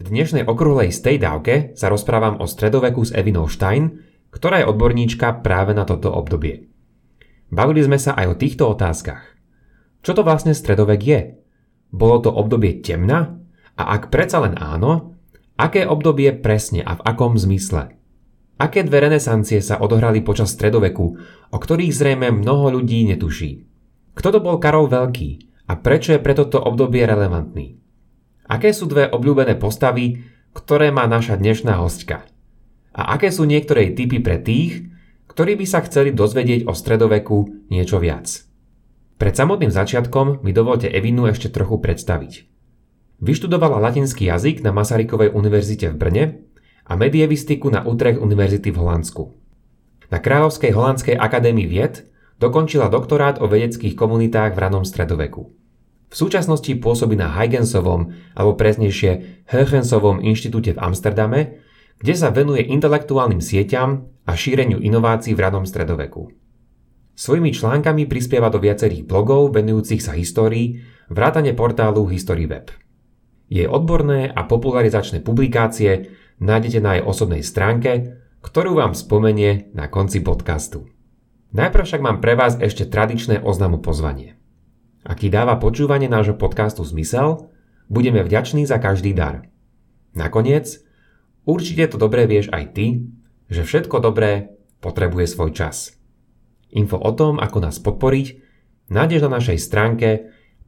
V dnešnej okrúhlej stej dávke sa rozprávam o stredoveku s Evinou Stein, ktorá je odborníčka práve na toto obdobie. Bavili sme sa aj o týchto otázkach. Čo to vlastne stredovek je? Bolo to obdobie temna? A ak predsa len áno, aké obdobie presne a v akom zmysle? Aké dve renesancie sa odohrali počas stredoveku, o ktorých zrejme mnoho ľudí netuší? Kto to bol Karol Veľký a prečo je pre toto obdobie relevantný? Aké sú dve obľúbené postavy, ktoré má naša dnešná hostka? A aké sú niektoré typy pre tých, ktorí by sa chceli dozvedieť o stredoveku niečo viac? Pred samotným začiatkom mi dovolte Evinu ešte trochu predstaviť. Vyštudovala latinský jazyk na Masarykovej univerzite v Brne a medievistiku na Utrecht univerzity v Holandsku. Na Kráľovskej holandskej akadémii vied dokončila doktorát o vedeckých komunitách v ranom stredoveku. V súčasnosti pôsobí na Huygensovom, alebo presnejšie Huygensovom inštitúte v Amsterdame, kde sa venuje intelektuálnym sieťam a šíreniu inovácií v radnom stredoveku. Svojimi článkami prispieva do viacerých blogov venujúcich sa histórii, vrátane portálu HistoryWeb. Jej odborné a popularizačné publikácie nájdete na jej osobnej stránke, ktorú vám spomenie na konci podcastu. Najprv však mám pre vás ešte tradičné oznamu pozvanie. Aký dáva počúvanie nášho podcastu zmysel, budeme vďační za každý dar. Nakoniec, určite to dobre vieš aj ty, že všetko dobré potrebuje svoj čas. Info o tom, ako nás podporiť, nájdeš na našej stránke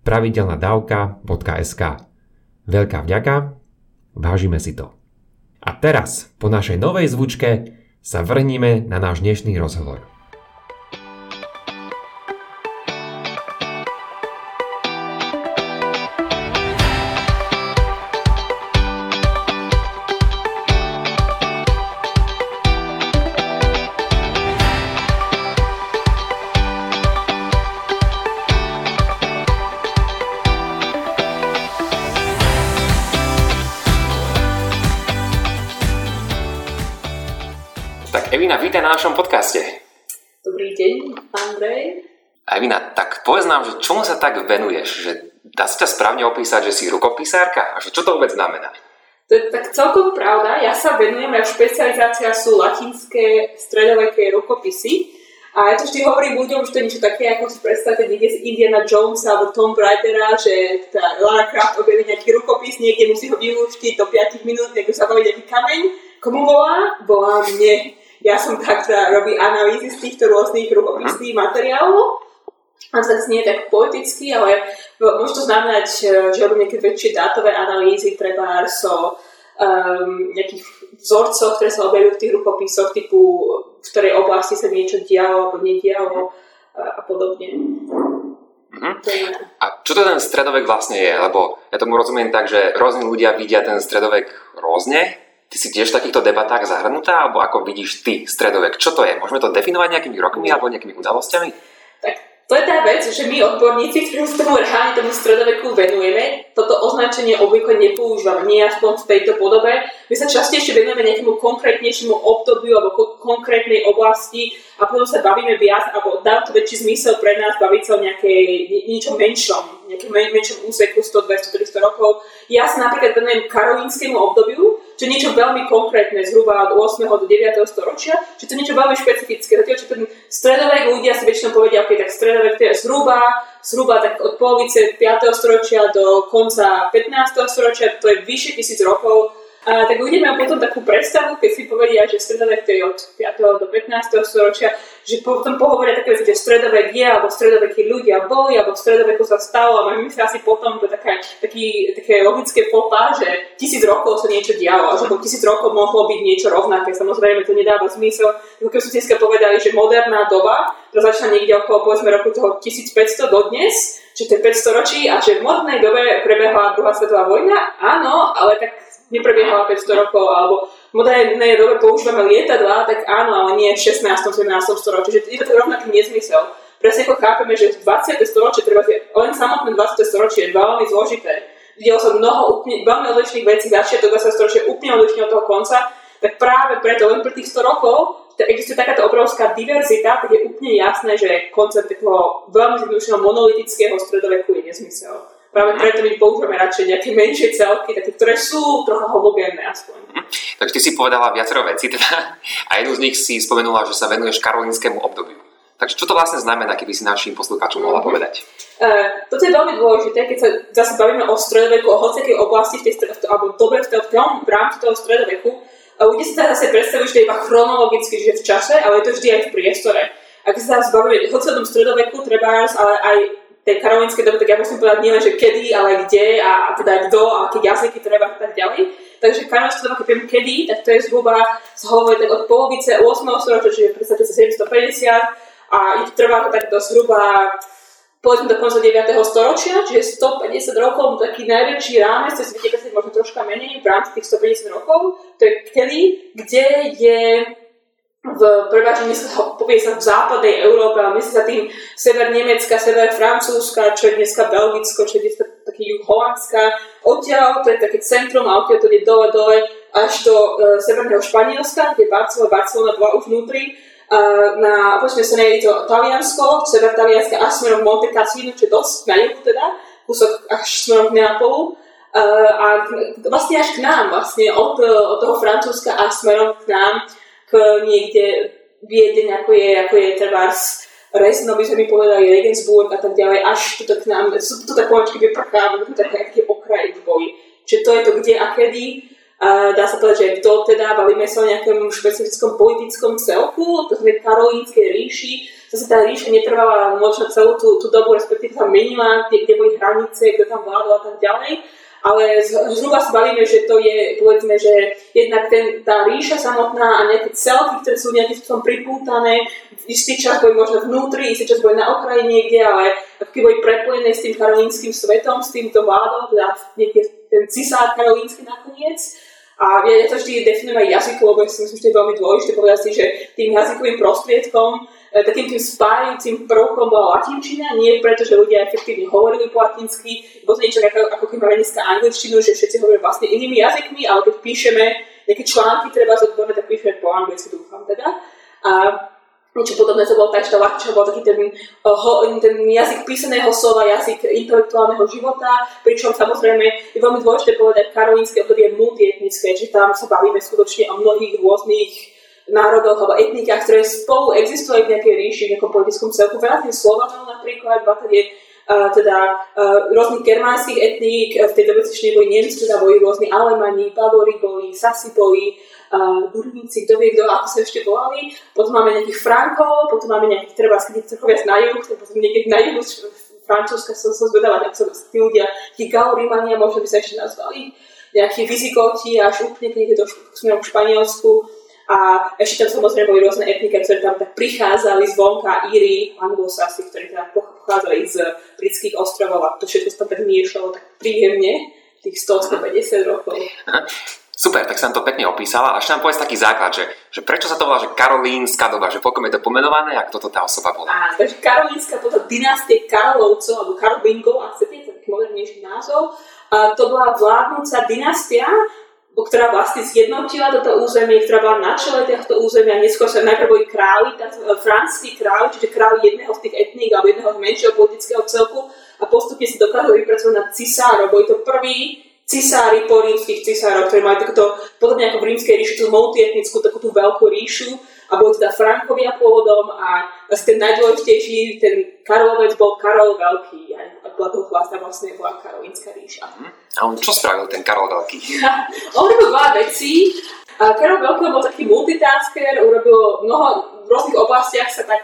pravidelnadavka.sk. Veľká vďaka, vážime si to. A teraz, po našej novej zvučke, sa vrníme na náš dnešný rozhovor. Vítaj na našom podcaste. Dobrý deň, Andrej. Evina, tak povedz nám, že čomu sa tak venuješ? Že dá sa ťa správne opísať, že si rukopisárka? A že čo to vôbec znamená? To je tak celkom pravda. Ja sa venujem, ja špecializácia sú latinské stredoveké rukopisy. A ja to vždy hovorím ľuďom, že to je niečo také, ako si predstavíte niekde z Indiana Jonesa alebo Tom Raidera, že tá Lara Croft objaví nejaký rukopis, niekde musí ho využiť do 5 minút, niekto sa nejaký kameň. Komu volá? Volá mne ja som ktorá robí analýzy z týchto rôznych rukopisných materiálov. A to znie tak poeticky, ale môže to znamenať, e, že robím nejaké väčšie dátové analýzy, treba so um, nejakých vzorcov, ktoré sa objavujú v tých rukopisoch, typu v ktorej oblasti sa niečo dialo alebo nedialo a, a podobne. Mhm. A čo to ten stredovek vlastne je? Lebo ja tomu rozumiem tak, že rôzni ľudia vidia ten stredovek rôzne, Ty si tiež v takýchto debatách zahrnutá, alebo ako vidíš ty stredovek? Čo to je? Môžeme to definovať nejakými rokmi alebo nejakými udalosťami? Tak to je tá vec, že my odborníci, ktorí sa tomu reálne tomu stredoveku venujeme, toto označenie obvykle nepoužívame, nie aspoň v tejto podobe. My sa častejšie venujeme nejakému konkrétnejšiemu obdobiu alebo konkrétnej oblasti a potom sa bavíme viac, alebo dá to väčší zmysel pre nás baviť sa o nejakej, niečom menšom, nejakom menšom úseku 100, 200, 300 rokov. Ja sa napríklad venujem karolínskému obdobiu, čo je niečo veľmi konkrétne, zhruba od 8. do 9. storočia, že to niečo veľmi špecifické. Zatiaľ, čo ten stredovek ľudia si väčšinou povedia, ok, tak stredovek to je zhruba, zhruba tak od polovice 5. storočia do konca 15. storočia, to je vyše tisíc rokov, a tak ľudia majú potom takú predstavu, keď si povedia, že stredovek to je od 5. do 15. storočia, že potom pohovoria také veci, že stredovek je, alebo stredoveky ľudia boli, alebo v stredoveku sa stalo, a my sa asi potom to také, taký, také logické popa, že tisíc rokov sa niečo dialo, a že po tisíc rokov mohlo byť niečo rovnaké. Samozrejme, to nedáva zmysel. Ako keď sú dneska povedali, že moderná doba, ktorá začína niekde okolo povedzme roku toho 1500 do dnes, že to je 500 ročí a že v modernej dobe prebehla druhá svetová vojna, áno, ale tak neprebiehala 500 rokov, alebo v modernej dobe používame lietadla, tak áno, ale nie v 16. 17. storočí. Čiže je to rovnaký nezmysel. Presne ako chápeme, že 20. storočie, treba len samotné 20. storočie je veľmi zložité. Videlo sa mnoho úplne, veľmi odlišných vecí, začiatok 20. storočia úplne odlišne od toho konca, tak práve preto len pre tých 100 rokov existuje takáto obrovská diverzita, tak je úplne jasné, že koncept takého veľmi zjednodušeného monolitického stredoveku je nezmysel. Práve preto my používame radšej nejaké menšie celky, také, ktoré sú trochu homogénne aspoň. Mm. Takže ty si povedala viacero vecí teda, a jednu z nich si spomenula, že sa venuješ karolínskému obdobiu. Takže čo to vlastne znamená, keby si našim poslucháčom mohla mhm. povedať? Uh, toto je veľmi dôležité, keď sa zase bavíme o stredoveku, o hociakej oblasti v tej, alebo dobre v, tom, v rámci toho stredoveku, a ľudia si sa zase predstavujú, že to je iba chronologicky, že v čase, ale je to vždy aj v priestore. Ak sa zbavíme o celom stredoveku, treba ale aj tej karolínskej doby, tak ja musím povedať nielen, že kedy, ale kde a, a teda kto a aké jazyky treba tak ďalej. Takže karolínska doba, keď viem kedy, tak to je zhruba z hovorí tak od polovice 8. storočia, čiže predstavte sa 750 a trvá to tak do zhruba povedzme do konca 9. storočia, čiže 150 rokov, taký najväčší rámec, si viete možno troška menej v rámci tých 150 rokov, to je kedy, kde je v prevažne sa povie sa v západnej Európe, ale myslí sa tým sever Nemecka, sever Francúzska, čo je dneska Belgicko, čo je dneska taký juh Holandska. Odtiaľ to je také centrum a odtiaľ to je dole, dole až do e, severného Španielska, kde Barcelona, Barcelona bola už vnútri. E, na opočnej strane je to Taliansko, sever Talianska až smerom Monte Cassino, čo je dosť na juhu teda, kúsok až smerom Neapolu. E, a vlastne až k nám, vlastne od, od toho Francúzska a smerom k nám niekde Viedeň, ako je, ako je Trvars, Resno by sme mi povedali, Regensburg a tak ďalej, až tuto k nám, sú tu tak pomačky vyprchávajú, také, také okraj v boji. Čiže to je to kde a kedy. Dá sa povedať, že kto teda, bavíme sa o nejakom špecifickom politickom celku, to je karolínskej ríši, zase tá ríša netrvala možno celú tú, tú dobu, respektíve sa menila, kde, kde boli hranice, kto tam vládol a tak ďalej ale zhruba sa bavíme, že to je, povedzme, že jednak ten, tá ríša samotná a nejaké celky, ktoré sú nejakým spôsobom pripútané, istý čas boli možno vnútri, istý čas boli na okraji niekde, ale keď boli prepojené s tým karolínskym svetom, s týmto vládom, teda niekde ten cisár karolínsky nakoniec. A ja to vždy definujem aj jazykovo, lebo si myslím, že to je veľmi dôležité povedať si, že tým jazykovým prostriedkom takým tým spájajúcim prvkom bola latinčina, nie preto, že ľudia efektívne hovorili po latinsky, bolo to niečo ako, ako keď máme dneska angličtinu, že všetci hovoria vlastne inými jazykmi, ale keď píšeme nejaké články, treba zodborné, tak píšeme po anglicky, dúfam teda. A niečo podobné to bolo tak, že latinčina bol taký ten, ho, ten jazyk písaného slova, jazyk intelektuálneho života, pričom samozrejme je veľmi dôležité povedať, karolínske obdobie je multietnické, že tam sa bavíme skutočne o mnohých rôznych národoch alebo etnikách, ktoré spolu existujú v nejakej ríši, v nejakom politickom celku. Vrátane Slovanov napríklad, vrátane uh, teda uh, rôznych germánskych etník, v tej dobe ešte neboli Nemci, teda boli rôzni Alemani, Bavori boli, Sasi boli, Burníci, kto vie, kto, ako sa ešte volali. Potom máme nejakých Frankov, potom máme nejakých, treba, keď trochu viac na juh, potom niekedy na juhu Francúzska som sa zvedala, tak sa tí ľudia, tí Gaurimania, možno by sa ešte nazvali, nejakí Vizigoti až úplne, keď je to smerom k Španielsku, a ešte tam samozrejme boli rôzne etniky, ktoré tam tak prichádzali zvonka, Íry, Anglosasi, ktorí teda pochádzali z britských ostrovov a to všetko sa tam tak miešalo tak príjemne tých 100-150 rokov. Super, tak som to pekne opísala. A ešte nám povedz taký základ, že, že prečo sa to volá, že karolínska doba, že pokiaľ je to pomenované a kto to tá osoba bola. Á, takže karolínska, toto dynastie Karolovcov, alebo Karolingov, ak chcete, taký modernejší názov. A to bola vládnúca dynastia, ktorá vlastne zjednotila toto územie, ktorá bola na čele tohto územia. Neskôr sa najprv boli králi, e, franskí králi, čiže králi jedného z tých etník alebo jedného menšieho politického celku a postupne si dokázali vypracovať na cisárov. Boli to prví cisári po rímskych cisárov, ktorí mali takúto, podobne ako v rímskej ríši, tú multietnickú, takú tú veľkú ríšu a boli teda Frankovia pôvodom a ten najdôležitejší, ten Karolovec bol Karol Veľký a toho vlastne, bola Karolínska ríša. Mm. A on čo spravil ten Karol Veľký? on robil dva veci. A Karol Veľký bol taký multitasker, urobil mnoho v rôznych oblastiach sa tak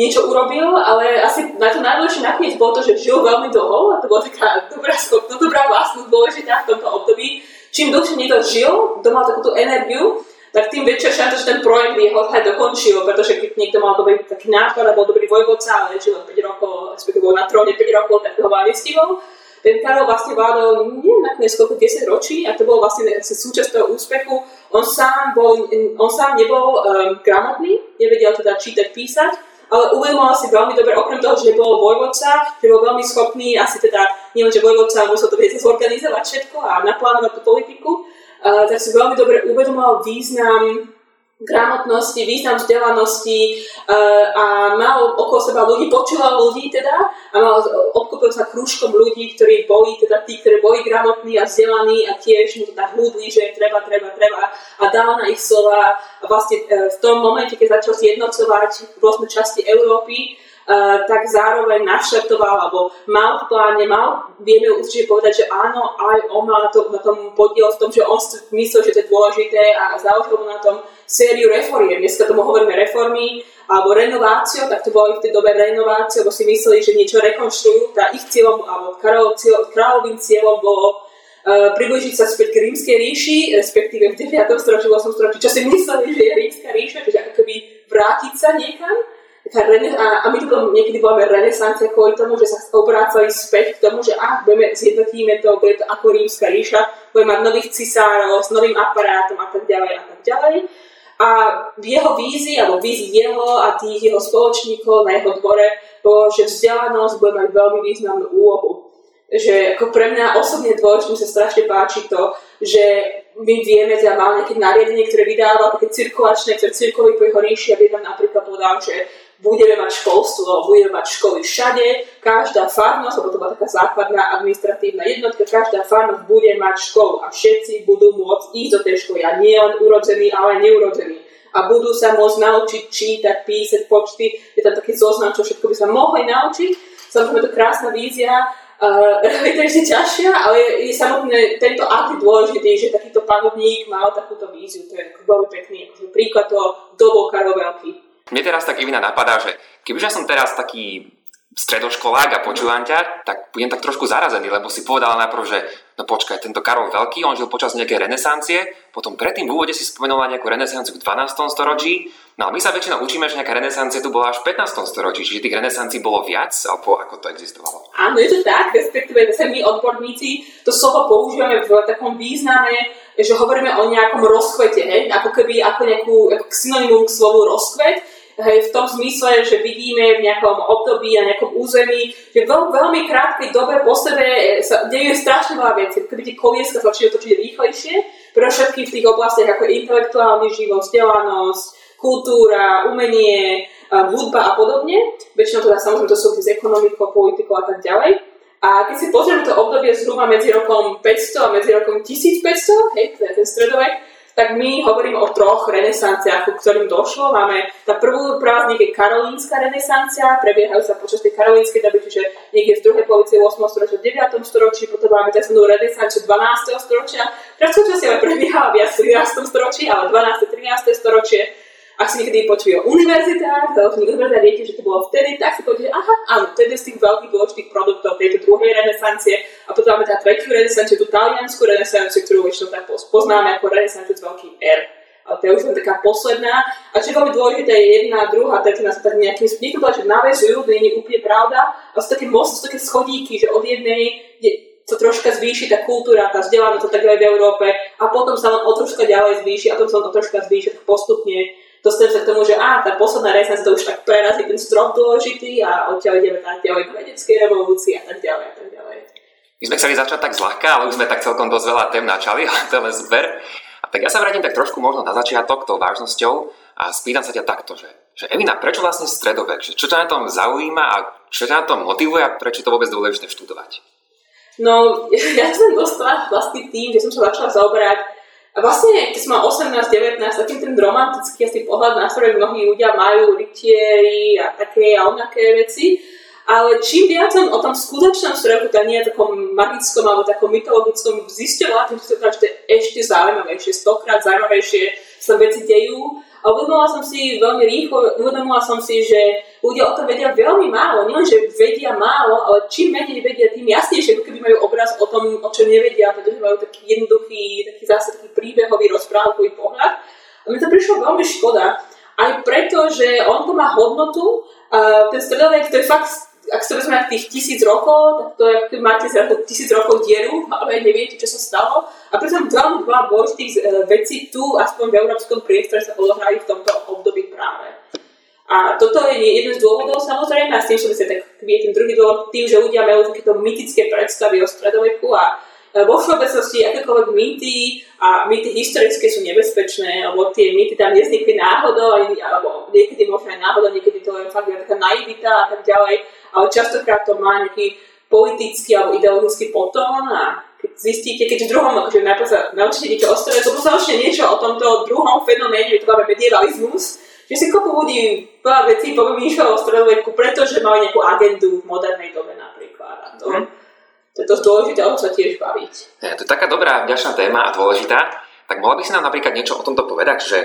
niečo urobil, ale asi na to najdôležšie nakoniec bolo to, že žil veľmi dlho a to bola taká dobrá, no, dobrá vlastnosť dôležitá v tomto období. Čím dlhšie niekto žil, to mal takúto energiu, tak tým väčšia šanca, že ten projekt jeho aj dokončil, pretože keď niekto mal dobrý taký nápad dobrý vojvodca, ale žil 5 rokov, respektíve bol na tróne 5 rokov, tak toho nestihol. Ten Karol vlastne vládol neviem nakoniec koľko 10 ročí a to bolo vlastne súčasť toho úspechu. On sám, bol, on sám nebol um, gramotný, nevedel teda čítať, písať, ale uvedomoval si veľmi dobre, okrem toho, že bol vojvodca, že bol veľmi schopný, asi teda, neviem, že vojvodca musel to vedieť zorganizovať všetko a naplánovať tú politiku, tak si veľmi dobre uvedomoval význam gramotnosti, význam vzdelanosti a mal okolo seba ľudí, počúval ľudí teda a mal, obkopil sa krúžkom ľudí, ktorí boli teda tí, ktorí boli gramotní a vzdelaní a tiež mu to tak hľúdli, že treba, treba, treba a dal na ich slova. A vlastne uh, v tom momente, keď začal zjednocovať rôzne časti Európy, tak zároveň naštartoval alebo mal v pláne, mal, vieme určite povedať, že áno, aj on mal na, to, na tom podiel v tom, že on myslel, že to je dôležité a založil na tom sériu reformy. Dneska tomu hovoríme reformy alebo renováciu, tak to bolo v tej dobe renováciu, lebo si mysleli, že niečo rekonštruujú. Tá ich cieľom, alebo kráľovým cieľom bolo Uh, približiť sa späť k rímskej ríši, respektíve v 9. storočí, 8. storočí, čo si mysleli, že je rímska ríša, čiže ako keby vrátiť sa niekam tá rene, a, a my to niekedy voláme renesancia kvôli tomu, že sa obrácali späť k tomu, že ah, budeme, zjednotíme to, bude to ako rímska ríša, budeme mať nových cisárov s novým aparátom a tak ďalej a tak ďalej. A v jeho vízii, alebo vízii jeho a tých jeho spoločníkov na jeho dvore bolo, že vzdialenosť bude mať veľmi významnú úlohu. Že ako pre mňa osobne dôležité sa strašne páči to, že my vieme, že mal nejaké nariadenie, ktoré vydával také cirkulačné, ktoré cirkuli po jeho ríši a tam napríklad povedal, že budeme mať školstvo, budeme mať školy všade, každá farnosť, lebo to bola taká základná administratívna jednotka, každá farnosť bude mať školu a všetci budú môcť ísť do tej školy a nie len urodzení, ale aj neurodzení. A budú sa môcť naučiť čítať, písať, počty, je tam taký zoznam, čo všetko by sa mohli naučiť. Samozrejme, to krásna vízia, uh, je to ešte ťažšia, ale je, je samotné tento akt dôležitý, že takýto panovník mal takúto víziu. To je veľmi pekný akože príklad toho dobou Karol Veľký. Mne teraz tak Ivina napadá, že kebyže som teraz taký stredoškolák a počúvam ťa, tak budem tak trošku zarazený, lebo si povedala najprv, že no počkaj, tento Karol Veľký, on žil počas nejakej renesancie, potom predtým v úvode si spomenula nejakú renesanciu v 12. storočí, no a my sa väčšinou učíme, že nejaká renesancia tu bola až v 15. storočí, čiže tých renesancií bolo viac, alebo ako to existovalo? Áno, je to tak, respektíve zase my odborníci to slovo používame v takom význame, že hovoríme o nejakom rozkvete, hej? ako keby ako nejakú ako synonymum k slovu rozkvet, Hej, v tom zmysle, že vidíme v nejakom období a nejakom území, že veľ, veľmi krátkej dobe po sebe sa deje strašne veľa vecí. Keby tie kolieska začali točiť rýchlejšie, pre všetkých v tých oblastiach ako intelektuálny život, vzdelanosť, kultúra, umenie, hudba a podobne. Väčšinou teda samozrejme to sú s ekonomikou, politikou a tak ďalej. A keď si pozrieme to obdobie zhruba medzi rokom 500 a medzi rokom 1500, hej, to je ten stredovek, tak my hovoríme o troch renesanciách, ku ktorým došlo. Máme tá prvú prázdnik je karolínska renesancia, prebiehajú sa počas tej karolínskej doby, čiže niekde v druhej polovici 8. storočia, 9. storočí, potom máme tzv. renesanciu 12. storočia, súčasnosti ale prebiehala viac v 13. storočí, ale 12. 13. storočie ak si niekedy počuli o univerzitách, v univerzitách viete, že to bolo vtedy, tak si poviete, že aha, áno, to z tých veľkých dôležitých produktov tejto druhej renesancie a potom máme tá tretiu renesanciu, tú taliansku renesanciu, ktorú väčšinou tak poznáme ako renesanciu s veľkým R. Ale to je už taká posledná. A čo je veľmi dôležité, je jedna, druhá, tretina sa tak nejakým spôsobom, že navezujú, to nie je úplne pravda, a sú také most, sú také schodíky, že od jednej je, sa troška zvýši tá kultúra, tá vzdelanosť a tak ďalej v Európe a potom sa len o troška ďalej zvýši a potom sa len o troška zvýši tak postupne dostanem sa k tomu, že á, tá posledná renesancia to už tak prerazí ten strop dôležitý a odtiaľ ideme tak ďalej k vedeckej revolúcii a tak ďalej a tak ďalej. My sme chceli začať tak zľahka, ale už sme tak celkom dosť veľa tém načali, ale to je len zber. A tak ja sa vrátim tak trošku možno na začiatok tou vážnosťou a spýtam sa ťa takto, že, že Evina, prečo vlastne stredovek? Že čo ťa na tom zaujíma a čo ťa na tom motivuje a prečo to vôbec dôležité študovať? No, ja som dostala vlastne tým, že som sa začala zaoberať a vlastne, keď som mal 18-19, taký ten romantický asi pohľad na ktorý mnohí ľudia majú rytieri a také a onaké veci. Ale čím viac som o tom skutočnom stredoveku, teda nie takom magickom alebo takom mytologickom, zisťovala, tým že to je ešte zaujímavejšie, stokrát zaujímavejšie sa veci dejú a uvedomila som si veľmi rýchlo, uvedomila som si, že ľudia o tom vedia veľmi málo. Nie že vedia málo, ale čím menej vedia, tým jasnejšie, ako keby majú obraz o tom, o čom nevedia, pretože majú taký jednoduchý, taký zase taký príbehový, rozprávkový pohľad. A mi to prišlo veľmi škoda, aj preto, že on to má hodnotu, a ten stredovek, to je fakt ak sa vezme tých tisíc rokov, tak to je, keď máte za tisíc rokov dieru, ale neviete, čo sa stalo. A preto veľmi veľa dôležitých e, vecí tu, aspoň v európskom priestore, sa odohrajú v tomto období práve. A toto je jeden z dôvodov samozrejme, a s tým súvisí tak je druhý dôvod, tým, že ľudia majú takéto mytické predstavy o stredoveku a vo všeobecnosti akékoľvek mýty a mýty historické sú nebezpečné, alebo tie mýty tam nevznikli náhodou, alebo niekedy možno aj náhodou, niekedy to je fakt taká naivita a tak ďalej, ale častokrát to má nejaký politický alebo ideologický potón a keď zistíte, keď v druhom, akože najprv sa naučíte niečo o potom sa naučíte niečo o tomto druhom fenoméne, to máme medievalizmus, že si kopu ľudí veľa vecí povymýšľalo o stredoveku, pretože mali nejakú agendu v modernej dobe napríklad. A to, mm. To je dosť dôležité, o sa tiež baviť. Ja, to je taká dobrá, vďačná téma a dôležitá. Tak mohla by si nám napríklad niečo o tomto povedať, že,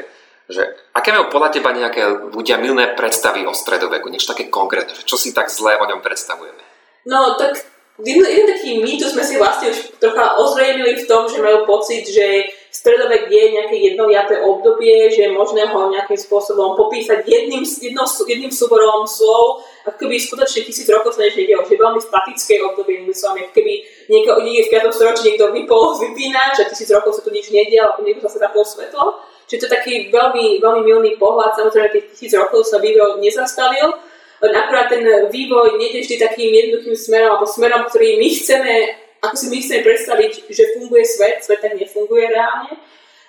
že aké majú podľa teba nejaké ľudia milné predstavy o stredoveku, niečo také konkrétne, že čo si tak zlé o ňom predstavujeme? No, tak jeden, jeden taký mýtus sme si vlastne už trocha ozrejmili v tom, že majú pocit, že stredovek je nejaké jednoviaté obdobie, že je možné ho nejakým spôsobom popísať jedným, jedno, jedným súborom slov, ako keby skutočne tisíc rokov sa niečo nedelo, že veľmi statické obdobie, myslím, ako keby niekto, niekto v 5. storočí niekto vypol vypínač a tisíc rokov sa tu nič nedialo, niekto sa tapol svetlo. Čiže to je taký veľmi, veľmi milný pohľad, samozrejme tých tisíc rokov sa vývoj nezastavil, len akurát ten vývoj nie je vždy takým jednoduchým smerom, alebo smerom, ktorý my chceme ako si my chceme predstaviť, že funguje svet, svet tak nefunguje reálne.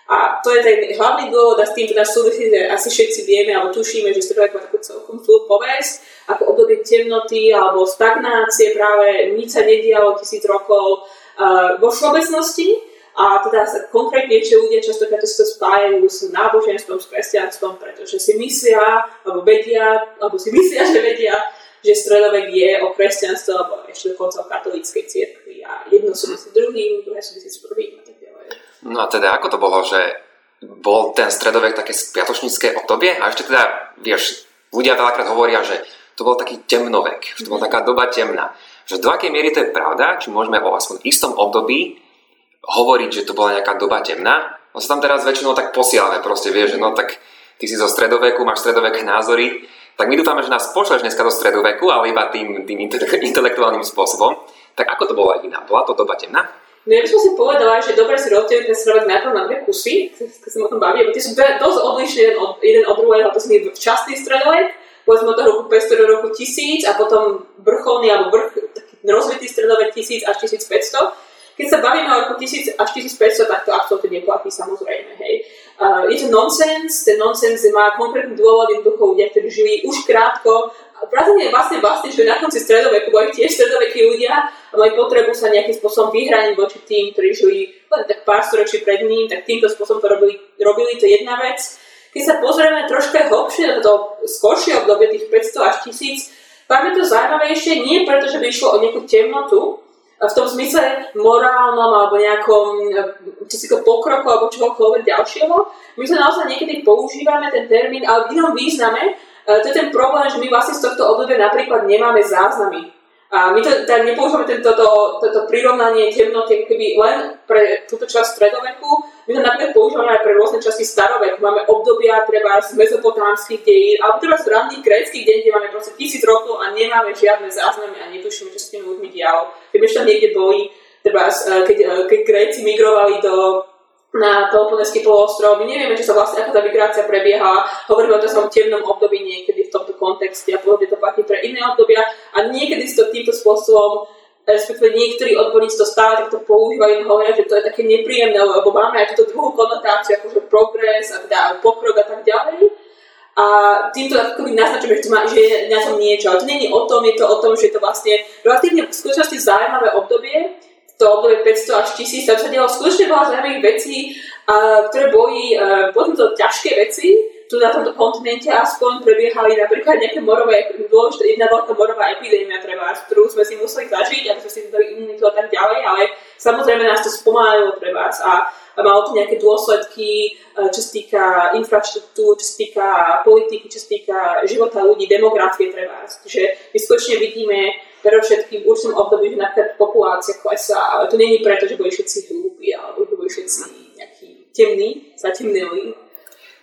A to je ten hlavný dôvod a s tým teda súvisí, že asi všetci vieme alebo tušíme, že stredovek má takú celkom zlú povesť, ako obdobie temnoty alebo stagnácie, práve nič sa nedialo tisíc rokov uh, vo všeobecnosti. A teda konkrétne čo ľudia častokrát to spájajú s náboženstvom, s kresťanstvom, pretože si myslia, alebo vedia, alebo si myslia, že vedia, že stredovek je o kresťanstve, alebo ešte dokonca o katolíckej cirkvi a jedno súvisí s druhým, druhé súvisí s prvým a tak ďalej. No a teda ako to bolo, že bol ten stredovek také spiatočnícke obdobie a ešte teda, vieš, ľudia veľakrát hovoria, že to bol taký temnovek, že to bola taká doba temná. Že do akej miery to je pravda, či môžeme o aspoň istom období hovoriť, že to bola nejaká doba temná. No sa tam teraz väčšinou tak posielame, proste vieš, že no tak ty si zo stredoveku, máš stredoveké názory, tak my dúfame, že nás pošleš dneska do stredoveku, ale iba tým, tým intelektuálnym spôsobom. Tak ako to bolo aj iná? Bola to doba temná? No ja by som si povedala, že dobre si rozdeliť ten stredovek najprv na dve kusy, keď sa o tom baví, lebo tie sú dosť odlišné jeden od, jeden od druhého, to sú včasný stredovek, povedzme od toho roku 500 do roku 1000 a potom vrcholný alebo vrch, taký rozvitý stredovek 1000 až 1500. Keď sa bavíme o roku 1000 až 1500, tak to absolútne neplatí samozrejme. Hej. Uh, je to nonsens, ten nonsens má konkrétny dôvod, jednoducho ľudia, ktorí žili už krátko Brazília je vlastne vlastne, že na konci stredoveku boli tiež stredovekí ľudia a mali potrebu sa nejakým spôsobom vyhraniť voči tým, ktorí žili len tak pár storočí pred ním, tak týmto spôsobom to robili, robili to jedna vec. Keď sa pozrieme troška hlbšie na to skoršie obdobie, tých 500 až 1000, tam je to zaujímavejšie nie preto, že by išlo o nejakú temnotu, v tom zmysle morálnom alebo nejakom čo si pokroku alebo čohokoľvek ďalšieho. My sa naozaj niekedy používame ten termín, ale v inom význame, E, to je ten problém, že my vlastne z tohto obdobia napríklad nemáme záznamy. A my to teda nepoužívame tento, toto prirovnanie temnoty keby len pre túto časť stredoveku, my to napríklad používame aj pre rôzne časti staroveku. Máme obdobia treba z mezopotámskych dejín, alebo treba z ranných gréckých dejín, kde máme proste tisíc rokov a nemáme žiadne záznamy a netušíme, čo s tými ľuďmi dialo. Keby ešte tam niekde boli, treba, e, keď, e, keď Gréci migrovali do na Peloponeský poloostrov. My nevieme, či sa vlastne ako tá migrácia prebiehala. Hovoríme o tom temnom období niekedy v tomto kontexte a podobne to platí pre iné obdobia a niekedy si to týmto spôsobom respektíve niektorí odborníci to stále takto používajú, hovoria, že to je také nepríjemné, lebo máme aj túto druhú konotáciu, akože progres a teda pokrok a tak ďalej. A týmto ako naznačujeme, že, to má, že je na tom niečo. Ale to nie o tom, je to o tom, že je to vlastne relatívne v skutočnosti zaujímavé obdobie, to obdobie 500 až 1000, tam sa dialo skutočne veľa zaujímavých vecí, a, ktoré boli, uh, boli to ťažké veci, tu na tomto kontinente aspoň prebiehali napríklad nejaké morové, dôležité, jedna veľká morová epidémia, treba, ktorú sme si museli zažiť, aby sme si dali imunitu a tak ďalej, ale samozrejme nás to spomalilo treba a, a malo to nejaké dôsledky, čo sa týka infraštruktúr, čo sa týka politiky, čo sa týka života ľudí, demografie treba. Čiže my skutočne vidíme všetkým v určitom období, že napríklad populácia klesá, ale to není preto, že boli všetci hlúpi, alebo boli všetci nejakí temní, zatemnili.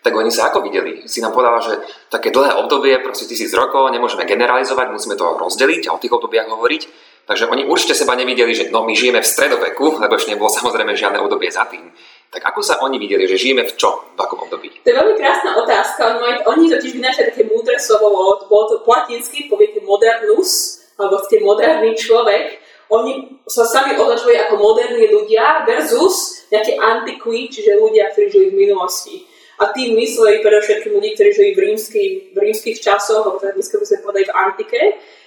Tak oni sa ako videli? Si nám povedala, že také dlhé obdobie, proste tisíc rokov, nemôžeme generalizovať, musíme to rozdeliť a o tých obdobiach hovoriť. Takže oni určite seba nevideli, že no my žijeme v stredoveku, lebo ešte nebolo samozrejme žiadne obdobie za tým. Tak ako sa oni videli, že žijeme v čo? V akom období? To je veľmi krásna otázka. Oni, totiž vynášali také múdre slovo, bolo to po latinsky, poviete modernus, alebo ste moderný človek, oni sa sami označujú ako moderní ľudia versus nejaké antiquí, čiže ľudia, ktorí žili v minulosti. A tým mysleli predovšetkým ľudí, ktorí žili v, rímsky, v rímskych časoch, alebo tak dneska by sme povedali v antike.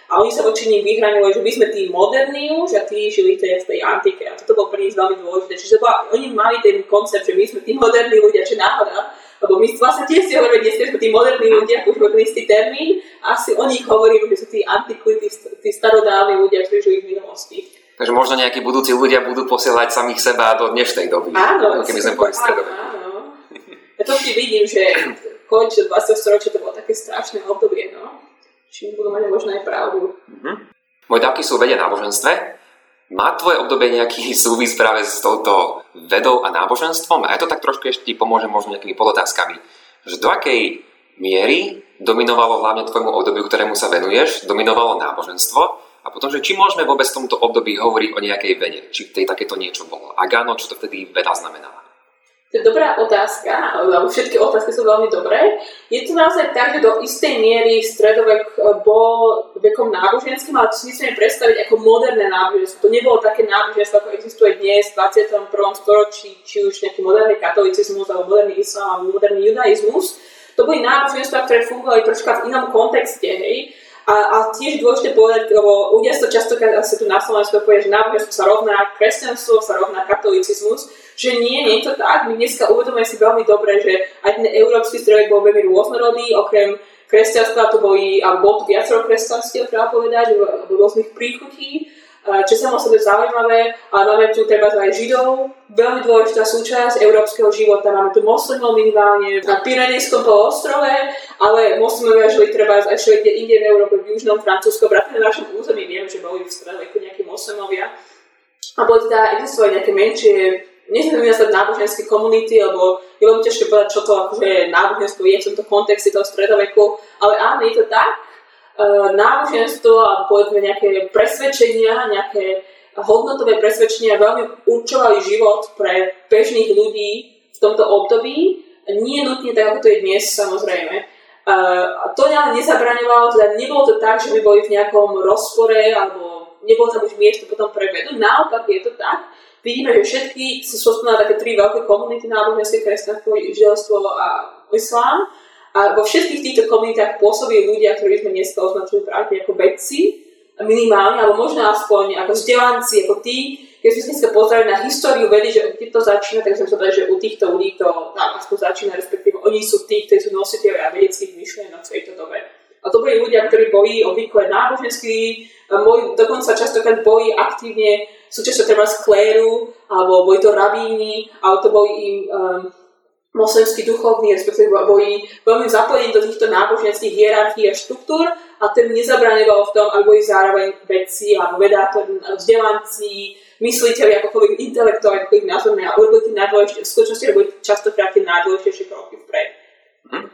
A oni sa voči ním vyhranili, že my sme tí moderní už a tí žili tej, v tej antike. A toto bolo pre nich veľmi dôležité. Čiže bola, oni mali ten koncept, že my sme tí moderní ľudia, čo náhoda. Lebo my vlastne tiež si hovoríme dnes, že sme tí moderní ľudia, už ten istý termín. A asi o nich hovoríme, že sú tí antikví, tí, tí starodávni ľudia, ktorí žili v minulosti. Takže možno nejakí budúci ľudia budú posielať samých seba do dnešnej doby. Áno, keby sme boli stredové. Áno. Ja to vždy vidím, že konč 20. storočia to bolo také strašné obdobie, no. Či budú mať možno aj pravdu. Mm-hmm. Moje dávky sú vedia náboženstve. Má tvoje obdobie nejaký súvis práve s touto vedou a náboženstvom? A ja to tak trošku ešte ti pomôžem možno nejakými podotázkami. Že do akej miery dominovalo hlavne tvojmu obdobiu, ktorému sa venuješ, dominovalo náboženstvo a potom, že či môžeme vôbec v tomto období hovoriť o nejakej vede, či v tej takéto niečo bolo. Ak áno, čo to vtedy veda znamenala? To je dobrá otázka, lebo všetky otázky sú veľmi dobré. Je to naozaj tak, že do istej miery stredovek eh, bol vekom náboženským, ale to si musíme predstaviť ako moderné náboženstvo. To nebolo také náboženstvo, ako existuje dnes v 21. storočí, či už nejaký moderný katolicizmus, alebo moderný islám, alebo moderný judaizmus. To boli náboženstva, ktoré fungovali troška v inom kontexte, hej a, a tiež dôležité povedať, lebo ľudia sa častokrát asi tu na Slovensku povedia, že náboženstvo sa rovná kresťanstvo, sa rovná katolicizmus, že nie, nie je to tak. My dneska uvedomujeme si veľmi dobre, že aj ten európsky zdroj bol veľmi rôznorodý, okrem kresťanstva tu boli, alebo bol tu viacero kresťanstiev, treba povedať, rôznych príchutí čo je samozrejme zaujímavé, ale máme tu treba aj Židov, veľmi dôležitá súčasť európskeho života, máme tu moslimov minimálne na Pyrenejskom polostrove, ale moslimovia žili treba aj všelikde inde v Európe, v južnom Francúzsku, vrátane na našom území, vieme, že boli v stredoveku nejakí moslimovia. A boli teda existovali nejaké menšie nechcem nazvať náboženské komunity, lebo je veľmi ťažké povedať, čo to akože náboženstvo je v tomto kontexte toho stredoveku, ale áno, je to tak, E, náboženstvo a povedzme nejaké presvedčenia, nejaké hodnotové presvedčenia veľmi určovali život pre bežných ľudí v tomto období. Nie nutne tak, ako to je dnes, samozrejme. A to ale nezabraňovalo, teda nebolo to tak, že by boli v nejakom rozpore alebo nebolo tam už miesto potom pre vedu. Naopak je to tak. Vidíme, že všetky sú na také tri veľké komunity náboženské, kresťanstvo, židovstvo a islám a vo všetkých týchto komunitách pôsobí ľudia, ktorí sme dneska označili práve ako vedci, minimálne, alebo možno aspoň ako vzdelanci, ako tí, keď sme dneska pozreli na históriu vedy, že kde to začína, tak sme sa povedali, že u týchto ľudí to tam aspoň začína, respektíve oni sú tí, ktorí sú nositeľi vedeckých myšlienok v tejto dobe. A to boli ľudia, ktorí boli obvykle náboženskí, boli, dokonca častokrát boli aktívne súčasťou treba skléru, alebo boli to rabíni, alebo to boli im um, moslimskí duchovní, respektíve boli veľmi zapojení do týchto náboženských hierarchií a štruktúr a ten nezabraňoval v tom, aby boli zároveň vedci alebo vedátori, vzdelanci, mysliteľi, akokoľvek intelektuáli, ako ich nazveme, a urobili tie najdôležitejšie, v skutočnosti robili častokrát tie najdôležitejšie kroky vpred. Hm.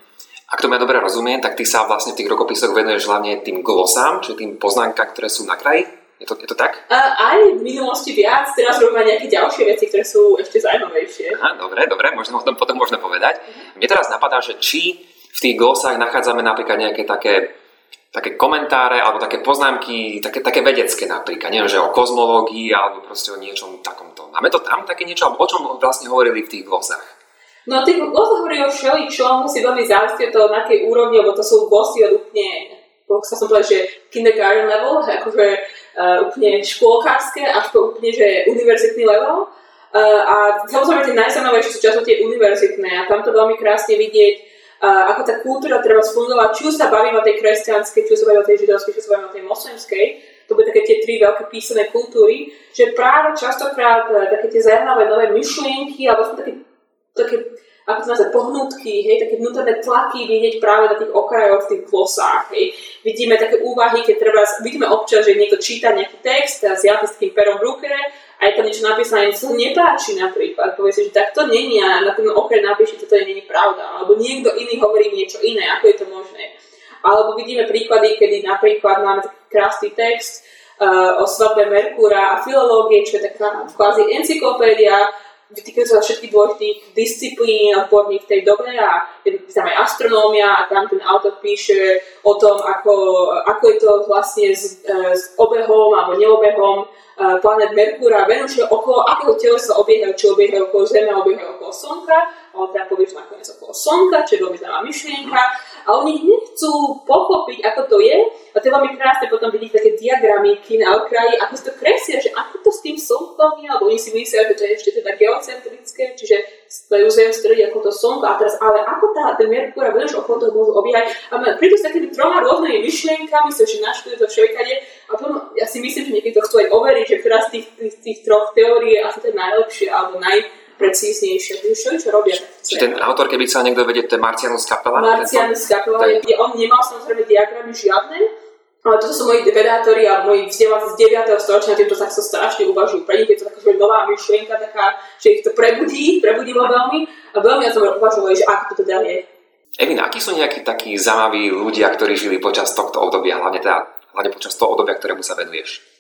Ak to ja dobre rozumiem, tak ty sa vlastne v tých rokopisoch venuješ hlavne tým glosám, čiže tým poznámkam, ktoré sú na kraji? Je to, je to tak? Uh, aj v minulosti viac, teraz robíme nejaké ďalšie veci, ktoré sú ešte zaujímavejšie. Aha, dobre, dobre, možno o tom potom môžeme povedať. Mne teraz napadá, že či v tých glosách nachádzame napríklad nejaké také, také komentáre alebo také poznámky, také, také vedecké napríklad, neviem, že o kozmológii alebo proste o niečom takomto. Máme to tam také niečo, alebo o čom vlastne hovorili v tých glosách? No, tých glosách hovorí o všeličom, musí veľmi závisieť od toho, na akej úrovni, lebo to sú glosy od úplne, sa som povedať, že kindergarten level, akože uh, úplne škôlkárske až po úplne, že univerzitný level. Uh, a samozrejme tie najzaujímavejšie sú často tie univerzitné a tam to veľmi krásne vidieť, uh, ako tá kultúra treba sfungovať, či už sa bavíme o tej kresťanskej, či už sa bavíme o tej židovskej, či už sa bavíme o tej moslimskej, to bude také tie tri veľké písané kultúry, že práve častokrát také tie zaujímavé nové myšlienky, alebo také, také ako to nazvať, pohnutky, hej, také vnútorné tlaky vidieť práve na tých okrajoch, v tých klosách, hej. Vidíme také úvahy, keď treba, vidíme občas, že niekto číta nejaký text a s takým perom v ruke a je tam niečo napísané, čo sa nepáči napríklad, povie si, že tak to není a na ten okraj napíše, že to není pravda, alebo niekto iný hovorí niečo iné, ako je to možné. Alebo vidíme príklady, kedy napríklad máme taký krásny text uh, o svadbe Merkúra a filológie, čo je taká kvázi encyklopédia, vytýkajú sa všetkých dôležitých disciplín odborných v tej dobe a je tam aj astronómia a tam ten autor píše o tom, ako, ako je to vlastne s, e, s obehom alebo neobehom planet Merkúra a Venus, okolo akého tela sa obiehajú, či obiehajú okolo Zeme, obiehajú okolo Slnka, teda povieš nakoniec okolo Slnka, čo je veľmi zaujímavá myšlienka. A oni nechcú pochopiť, ako to je. A to je veľmi krásne potom vidieť také diagramy na okraji, ako si to kresia, že ako to s tým Slnkom je, alebo oni si myslia, že to je ešte teda geocentrické, čiže majú Zem strediť ako to Slnko. A teraz, ale ako tá, ten Merkúr a okolo toho môžu obiehať. A prídu s takými troma rôznymi myšlienkami, sa že naštujú to všelikade. A potom ja si myslím, že niekedy to chcú aj overiť, že ktorá z tých, tých, tých troch teórií je asi to najlepšie alebo najprecíznejšie. Čo, čo robia? Čiže ten autor, keby chcel niekto vedieť, to je Marcianus Capella? Marcianus Capella, ten... je, on nemal samozrejme diagramy žiadne, ale toto sú moji devedátori a moji vzdelávací z 9. storočia, týmto sa so strašne uvažujú. Pre nich je to taká nová myšlienka, taká, že ich to prebudí, prebudilo veľmi a veľmi ja som uvažovali, že ako to teda je. Evin, akí sú nejakí takí zaujímaví ľudia, ktorí žili počas tohto obdobia, hlavne, teda, hlavne počas toho obdobia, ktorému sa venuješ?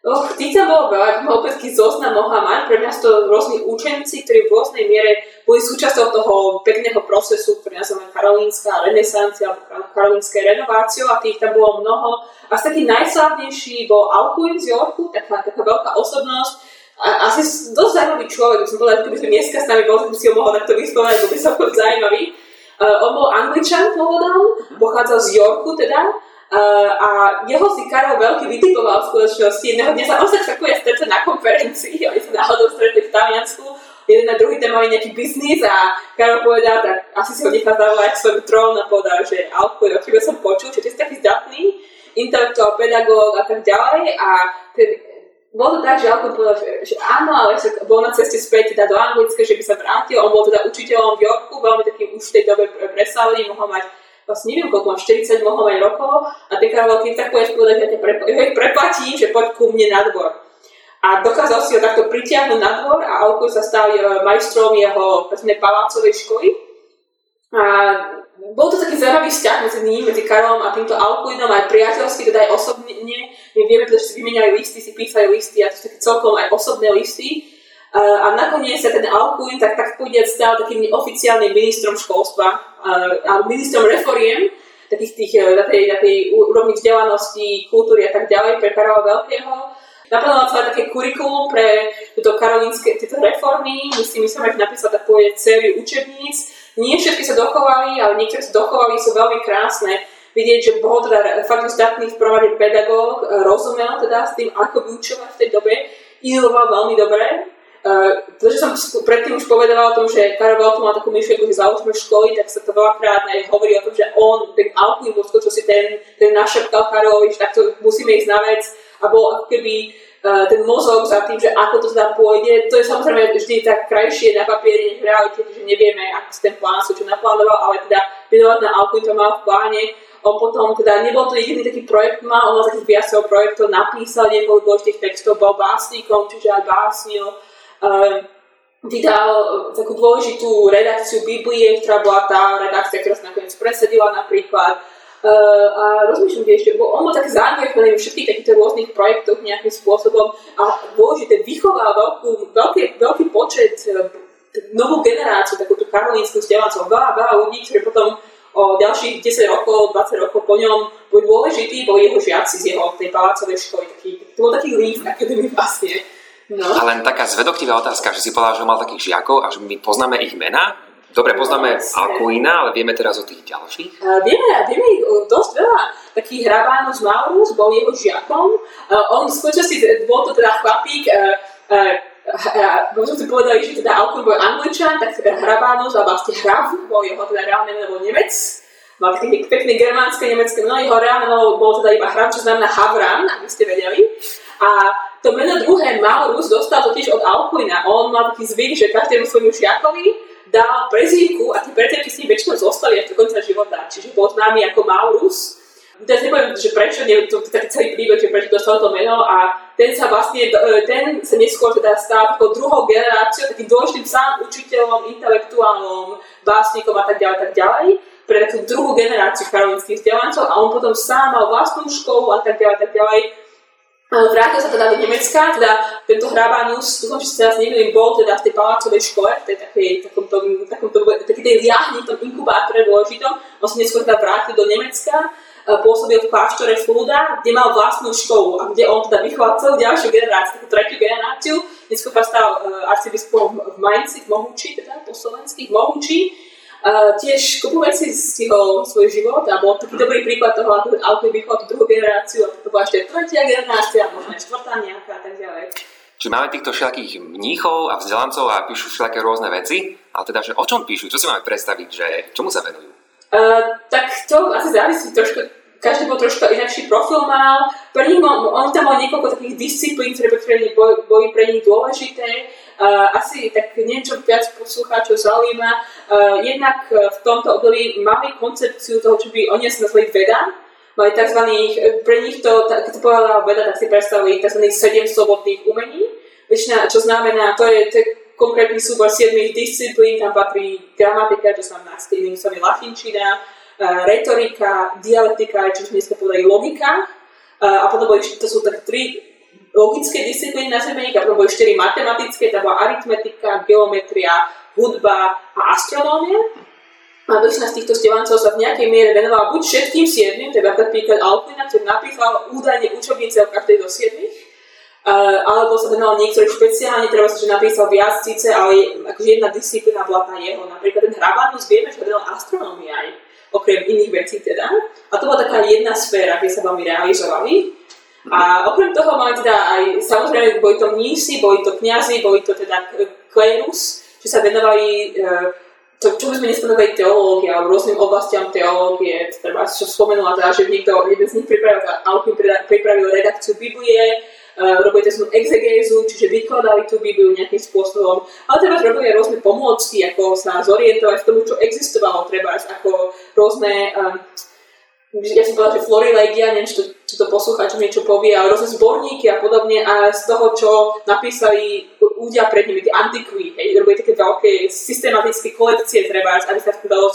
Och, tých tam bolo veľa, opäť zoznam mohla mať. Pre mňa sú to rôzni učenci, ktorí v rôznej miere boli súčasťou toho pekného procesu, ktorý nazývame karolínska renesancia alebo karolínske renováciu a tých tam bolo mnoho. A z taký najslavnejší bol Alcuin z Yorku, taká, taká veľká osobnosť, a asi dosť zaujímavý človek, som povedala, že keby sme dneska s nami bol, by si ho mohol takto vyspovedať, bo by som bol zaujímavý. Uh, on bol angličan pôvodom, pochádzal z Yorku teda, Uh, a jeho si Karol Veľký vytipoval v skutočnosti. Jedného dňa sa on sa takové stretli na konferencii, oni sa náhodou stretli v Taliansku, jeden na druhý ten mali nejaký biznis a Karol povedal, tak asi si ho nechá zavolať svoj trón a povedal, že Alko, o tebe som počul, že ty si taký zdatný, intelektuál, pedagóg a tak ďalej a ten, bolo to tak, že Alko povedal, že, že áno, ale že bol na ceste späť teda do Anglicka, že by sa vrátil, on bol teda učiteľom v Yorku, veľmi takým už v tej dobe presávaný, mohol mať vlastne neviem, koľko má 40 mohol aj rokov a ten Veľký tak povedať, povedať, ja pre, ja ich preplatím, že poď ku mne na dvor. A dokázal si ho takto pritiahnuť na dvor a Alko sa stal majstrom jeho povedzme, palácovej školy. A bol to taký zaujímavý vzťah medzi ním, medzi Karolom a týmto Alkuinom, aj priateľský, teda aj osobne. My vieme, že si vymenali listy, si písali listy a to sú také celkom aj osobné listy. A nakoniec sa ten Alcuin tak, tak povediať stal takým oficiálnym ministrom školstva a ministrom reforiem, takých tých, e, na tej, na tej úrovni vzdelanosti, kultúry a tak ďalej pre Karola Veľkého. Naplánoval sa také kurikulum pre tieto karolínske tieto reformy. My si myslíme, že napísal tak povedať sériu učebníc. Nie všetky sa dochovali, ale niektoré sa dochovali, sú veľmi krásne. Vidieť, že bol teda fakt zdatný v prvom pedagóg, e, rozumel teda s tým, ako vyučovať v tej dobe, iluloval veľmi dobre, to, že som predtým už povedala o tom, že Karol Veľký mal takú myšlienku, že založíme školy, tak sa to veľakrát aj hovorí o tom, že on, ten Alpín, čo si ten, ten našeptal Karolovi, že takto musíme ísť na vec a bol ako keby uh, ten mozog za tým, že ako to teda pôjde. To je samozrejme vždy tak krajšie na papieri, než v realite, že nevieme, ako si ten plán čo naplánoval, ale teda venovať na Alpín to mal v pláne. On potom, teda nebol to jediný taký projekt, mal, on takých viacero projektov, napísal niekoľko dôležitých textov, bol básnikom, čiže aj básnil, vydal takú dôležitú redakciu Biblie, ktorá bola tá redakcia, ktorá sa nakoniec presedila napríklad. Uh, a rozmýšľam, kde ešte, on bol tak zaangažovaný v všetkých takýchto rôznych projektoch nejakým spôsobom a dôležité vychoval veľkú, veľký, veľký počet, uh, novú generáciu, takúto karolínsku vzdelávancov, veľa, veľa ľudí, ktorí potom o ďalších 10 rokov, 20 rokov po ňom boli dôležití, boli jeho žiaci z jeho tej palácovej školy. Taký, to bol taký líf akadémie vlastne. No. A len taká zvedoktivá otázka, že si povedal, že mal takých žiakov a že my poznáme ich mená. Dobre, poznáme no, Alkuina, ale vieme teraz o tých ďalších? Uh, vieme, vieme ich dosť veľa. Taký Hrabánus Maurus bol jeho žiakom. Uh, on v skutočnosti bol to teda chlapík, uh, uh, možno si povedali, že teda Alkuin bol angličan, tak Hrabánus a vlastne Hrav bol jeho teda reálne meno Nemec. Mal taký pekný germánske nemecké meno, jeho reálne meno bol teda iba Hrav, čo znamená Havran, aby ste vedeli. A to meno druhé Maurus dostal totiž od Alkuina. On mal taký zvyk, že každému svojmu žiakovi dal prezývku a tie prezývky s ním väčšinou zostali až do konca života. Čiže bol známy ako Maurus. Teraz nepoviem, že prečo, neviem, to je taký celý príbeh, že prečo dostal to meno a ten sa vlastne, e, ten sa neskôr teda stal takou druhou generáciou, takým dôležitým sám učiteľom, intelektuálom, básnikom a tak ďalej, tak ďalej pre takú druhú generáciu karolínskych vzdelancov a on potom sám mal vlastnú školu a tak ďalej, tak ďalej Vrátil sa teda do Nemecka, teda tento Hrabanus, dúfam, že sa teraz nemýlim, bol teda v tej palácovej škole, v tej takej, takomto, takomto, takej tej liahni, tom inkubátore dôležitom, on sa neskôr teda vrátil do Nemecka. pôsobil v kláštore Fluda, kde mal vlastnú školu a kde on teda vychoval celú ďalšiu generáciu, takú tretiu generáciu. Neskôr stal arcibiskupom v Mainci, v Mohuči, teda po slovensky, v Mohuči. Uh, tiež kopu veci stihol svoj život a bol taký dobrý príklad toho, ako vychoval tú druhú generáciu a to bola ešte tretia generácia, možno aj štvrtá nejaká a tak ďalej. Čiže máme týchto všelakých mníchov a vzdelancov a píšu všelijaké rôzne veci, ale teda, že o čom píšu, čo si máme predstaviť, že čomu sa venujú? Uh, tak to asi závisí trošku každý bol trošku inakší profil mal. Pre nich on, on tam mal niekoľko takých disciplín, ktoré boli, boli pre nich dôležité. Asi tak niečo viac poslucháčov zaujíma. Jednak v tomto období mali koncepciu toho, čo by oni nazvali veda. Mali tzv. pre nich to, keď to povedala veda, tak si predstavili tzv. 7 slobodných umení. Väčšina, čo znamená, to je, to je konkrétny súbor 7 disciplín, tam patrí gramatika, čo znamená s tým latinčina, retorika, dialektika, čo sme dneska povedali logika. A potom boli, to sú tak tri logické disciplíny na ich, a potom boli štyri matematické, tam bola aritmetika, geometria, hudba a astronómia. A väčšina z týchto stevancov sa v nejakej miere venovala buď všetkým siedmým, teda napríklad Alpina, ktorý napísal údajne učebnice o každej do siedmých, alebo sa venoval niektorým špeciálne, treba sa, že napísal viac síce, ale akože jedna disciplína bola tá jeho. Napríklad ten Hrabanus vieme, že venoval astronómii aj okrem iných vecí teda. A to bola taká jedna sféra, kde sa veľmi realizovali. A okrem toho mali teda aj, samozrejme, boli to mnísi, boli to kňazi, boli to teda klerus, že sa venovali e, to, čo by sme nespomenuli teológie, alebo rôznym oblastiam teológie, treba, čo spomenula teda, že niekto, jeden z nich pripravil, Alpin pripravil redakciu Biblie, uh, robili tzv. exegézu, čiže vykladali tú Bibliu nejakým spôsobom, ale treba robili aj rôzne pomôcky, ako sa zorientovať v tom, čo existovalo, treba ako rôzne um, ja som povedala, že Florilegia, neviem, či to, či to poslucháčom niečo povie, ale rôzne zborníky a podobne a z toho, čo napísali ľudia pred nimi, tie antikví, hej, robili také veľké systematické kolekcie treba, aby sa dalo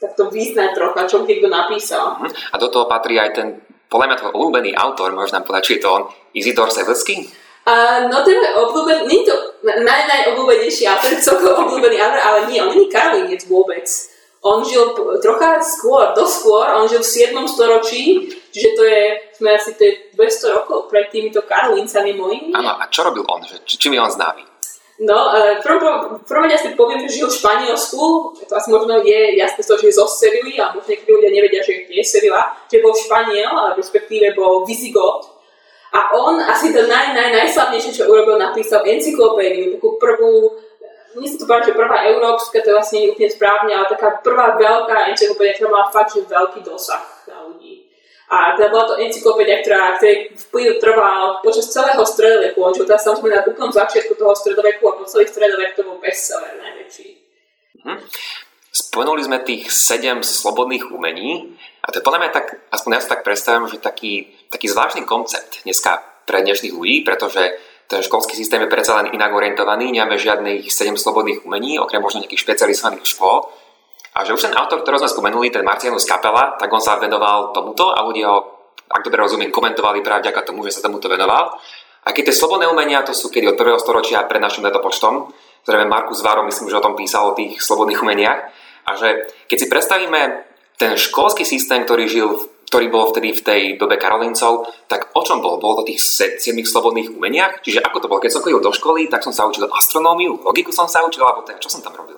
takto význať trocha, čo niekto napísal. Mhm. A do toho patrí aj ten podľa mňa tvoj obľúbený autor, môžeš nám povedať, či je to on, Isidor Seversky? Uh, no ten obľúbený, nie je to naj, najobľúbenejší autor, celkovo obľúbený autor, ale nie, on není Karolinec vôbec. On žil trocha skôr, doskôr, on žil v 7. storočí, čiže to je, sme asi to je 200 rokov pred týmito Karolíncami mojimi. Áno, a čo robil on? Či, čím je on známy? No, e, prvom, prvom ja si poviem, že žil v Španielsku, to asi možno je jasné to, že je zo Sevilly, a možno niektorí ľudia nevedia, že je Sevilla, že bol Španiel, ale respektíve bol Visigot. A on asi to naj, naj, najslavnejšie, čo urobil, napísal encyklopédiu, takú prvú, nie sa to že prvá európska, to vlastne nie úplne správne, ale taká prvá veľká encyklopédia, ktorá mala fakt, že veľký dosah na ľudí. A teda bola to encyklopédia, ktorá, ktorej vplyv trval počas celého stredoveku. On čo teraz samozrejme na úplnom začiatku toho stredoveku a po celý stredovek to bol bestseller najväčší. Hm. Spomenuli sme tých sedem slobodných umení a to je podľa mňa tak, aspoň ja si tak predstavím, že taký, taký zvláštny koncept dneska pre dnešných ľudí, pretože ten školský systém je predsa len inak orientovaný, nemáme žiadnych sedem slobodných umení, okrem možno nejakých špecializovaných škôl. A že už ten autor, ktorého sme spomenuli, ten Marcianus Kapela, tak on sa venoval tomuto a ľudia ho, ak dobre rozumiem, komentovali práve vďaka tomu, že sa tomuto venoval. A keď tie slobodné umenia, to sú kedy od prvého storočia pred našim letopočtom, zrejme Markus Varo, myslím, že o tom písal, o tých slobodných umeniach. A že keď si predstavíme ten školský systém, ktorý žil ktorý bol vtedy v tej dobe Karolincov, tak o čom bol? Bolo to tých 7 slobodných umeniach? Čiže ako to bolo? Keď som chodil do školy, tak som sa učil astronómiu, logiku som sa učil, alebo tak, čo som tam robil?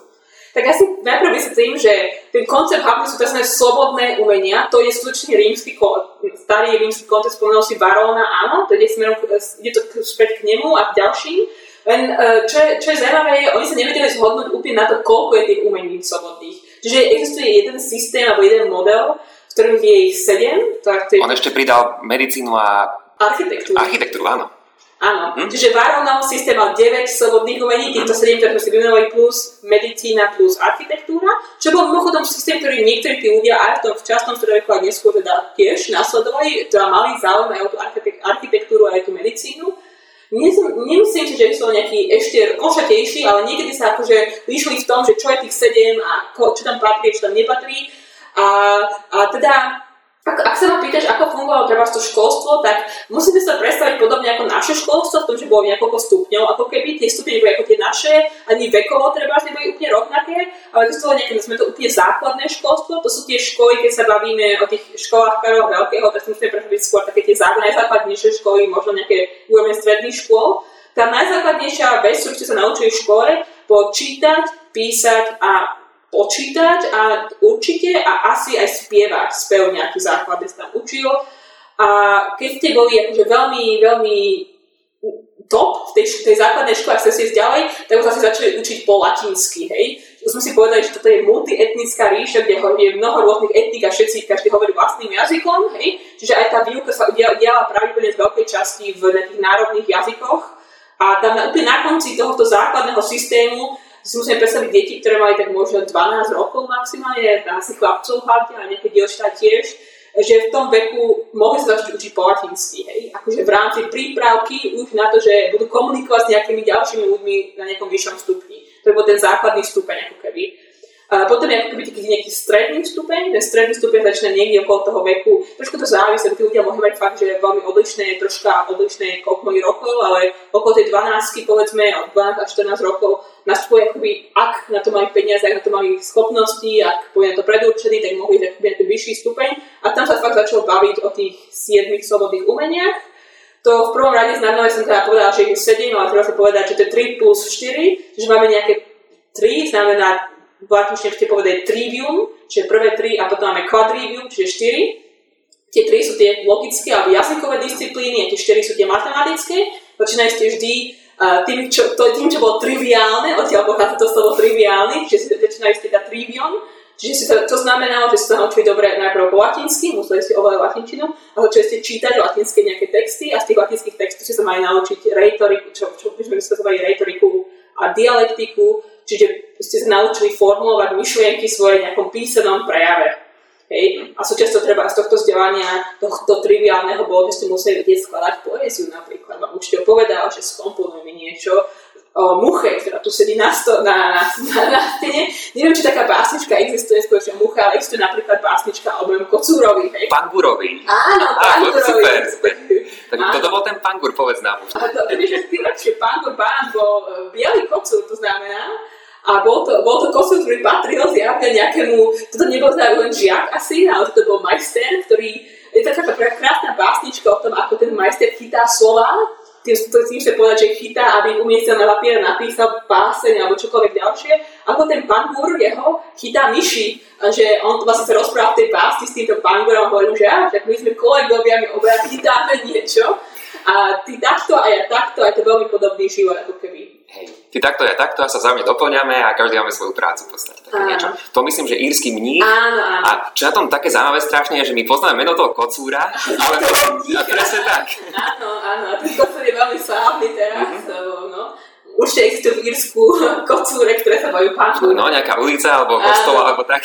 tak asi najprv vysvetlím, že ten koncept hapnu sú tzv. slobodné umenia, to je skutočne rímsky, starý rímsky koncept, spomenul si Baróna, áno, to ide, smerom, ide to späť k nemu a k ďalším. Len e, čo je, čo je zaujímavé, oni sa nevedeli zhodnúť úplne na to, koľko je tých umení slobodných. Čiže existuje jeden systém alebo jeden model, v ktorom je ich sedem. Tak je... On ešte pridal medicínu a architektúru. Architektúru, áno. Áno, hm? čiže Varonov systém mal 9 slobodných umení, týchto 7, ktoré sme si vymenovali, plus medicína, plus architektúra, čo bol mimochodom systém, ktorý niektorí tí ľudia aj v tom včasnom stredoveku a neskôr teda tiež nasledovali, teda mali záujem aj o tú architektúru a aj tú medicínu. Nemyslím si, že sú nejaký ešte košatejší, ale niekedy sa akože vyšli v tom, že čo je tých 7 a čo tam patrí, čo tam nepatrí. A, a teda ak, ak sa ma pýtaš, ako fungovalo treba to školstvo, tak musíme sa predstaviť podobne ako naše školstvo, v tom, že bolo niekoľko stupňov, ako keby tie stupne neboli ako tie naše, ani vekovo treba neboli úplne rovnaké, ale existovalo nejaké, sme to úplne základné školstvo, to sú tie školy, keď sa bavíme o tých školách Karola Veľkého, tak musíme predstaviť skôr také tie najzákladnejšie školy, možno nejaké úroveň stredných škôl. Tá najzákladnejšia vec, ktorú sa naučili v škole, bolo čítať, písať a počítať a určite a asi aj spievať. Spev nejaký základný sa tam učil. A keď ste boli akože veľmi, veľmi top v tej, tej základnej škole, ak si ísť ďalej, tak už sa začali učiť po latinsky, hej. Už sme si povedali, že toto je multietnická ríša, kde je mnoho rôznych etník a všetci, každý hovorí vlastným jazykom, hej. Čiže aj tá výuka sa diala pravdepodobne z veľkej časti v nejakých národných jazykoch. A tam na, úplne na konci tohoto základného systému si musíme predstaviť deti, ktoré mali tak možno 12 rokov maximálne, asi chlapcov hlavne, a nejaké dievčatá tiež, že v tom veku mohli sa začať učiť po latinsky, hej? Akože v rámci prípravky už na to, že budú komunikovať s nejakými ďalšími ľuďmi na nejakom vyššom stupni. To je bol ten základný stupeň, ako keby. A potom je ako taký nejaký stredný stupeň, ten stredný stupeň začína niekde okolo toho veku. Trošku to závisí, tí ľudia mohli mať fakt, že je veľmi odlišné, troška odlišné koľko majú rokov, ale okolo tej 12 povedzme, od 12 až 14 rokov nastupuje akoby, ak na to majú peniaze, ak na to majú schopnosti, ak na to predurčený, tak mohli ísť akoby na ten vyšší stupeň. A tam sa fakt začalo baviť o tých 7 slobodných umeniach. To v prvom rade znamená, že som teda povedala, že je 7, ale treba sa povedať, že to je 3 plus 4, že máme nejaké 3, znamená v latinčine povedať trivium, čiže prvé tri a potom máme quadrivium, čiže štyri. Tie tri sú tie logické alebo jazykové disciplíny a tie štyri sú tie matematické. Začínajú ste vždy uh, tým, čo, to, tým, čo bolo triviálne, odtiaľ pochádza to slovo triviálny, čiže začínajú ste teda trivium. Čiže si to, to znamenalo, že ste sa naučili dobre najprv po latinsky, museli ste ovládať latinčinu a začali ste čítať latinské nejaké texty a z tých latinských textov ste sa mali naučiť retoriku, čo, čo by sme vysvetovali retoriku a dialektiku, čiže ste sa naučili formulovať myšlienky svoje v nejakom písanom prejave. Hej. A súčasťou treba z tohto vzdelania, tohto triviálneho bolo, že ste museli vedieť skladať poéziu napríklad. Vám učiteľ povedal, že skomponuj mi niečo o muche, ktorá tu sedí na, sto, na, na, na, na stene. Neviem, či taká básnička existuje skutočne mucha, ale existuje napríklad básnička o mojom kocúrovi. Hej. Pangurovi. Áno, Pangurovi. Super, super. Tak Áno. toto bol ten pangur, povedz nám už. Ale to, vieš, že pangur, pán bol uh, biely kocúr, to znamená, a bol to, bol to kosúr, ktorý patril zjavne nejakému, toto nebol len žiak asi, ale to bol majster, ktorý, je to taká krásna básnička o tom, ako ten majster chytá slova, tým, tým sa povedať, že chytá, aby umiestnil na papier, napísal páseň alebo čokoľvek ďalšie, ako ten pangur jeho chytá myši, že on vlastne sa rozpráva v tej básni s týmto pangurom a hovorí, že, ja, že my sme kolegovia, my obaja chytáme niečo. A ty takto a ja takto a je to veľmi podobný život ako keby hej, ty takto, ja takto a sa vzájomne doplňame a každý máme svoju prácu v podstate. Také niečo. To myslím, že írsky mních. Áno, áno. A čo na tom také zaujímavé strašne je, že my poznáme meno toho kocúra, ale to, a presne tak. Áno, áno, a ten kocúr je veľmi slávny teraz, mm-hmm. no. Určite existujú v Írsku kocúre, ktoré sa majú páču. No, nejaká ulica, alebo kostol, alebo tak.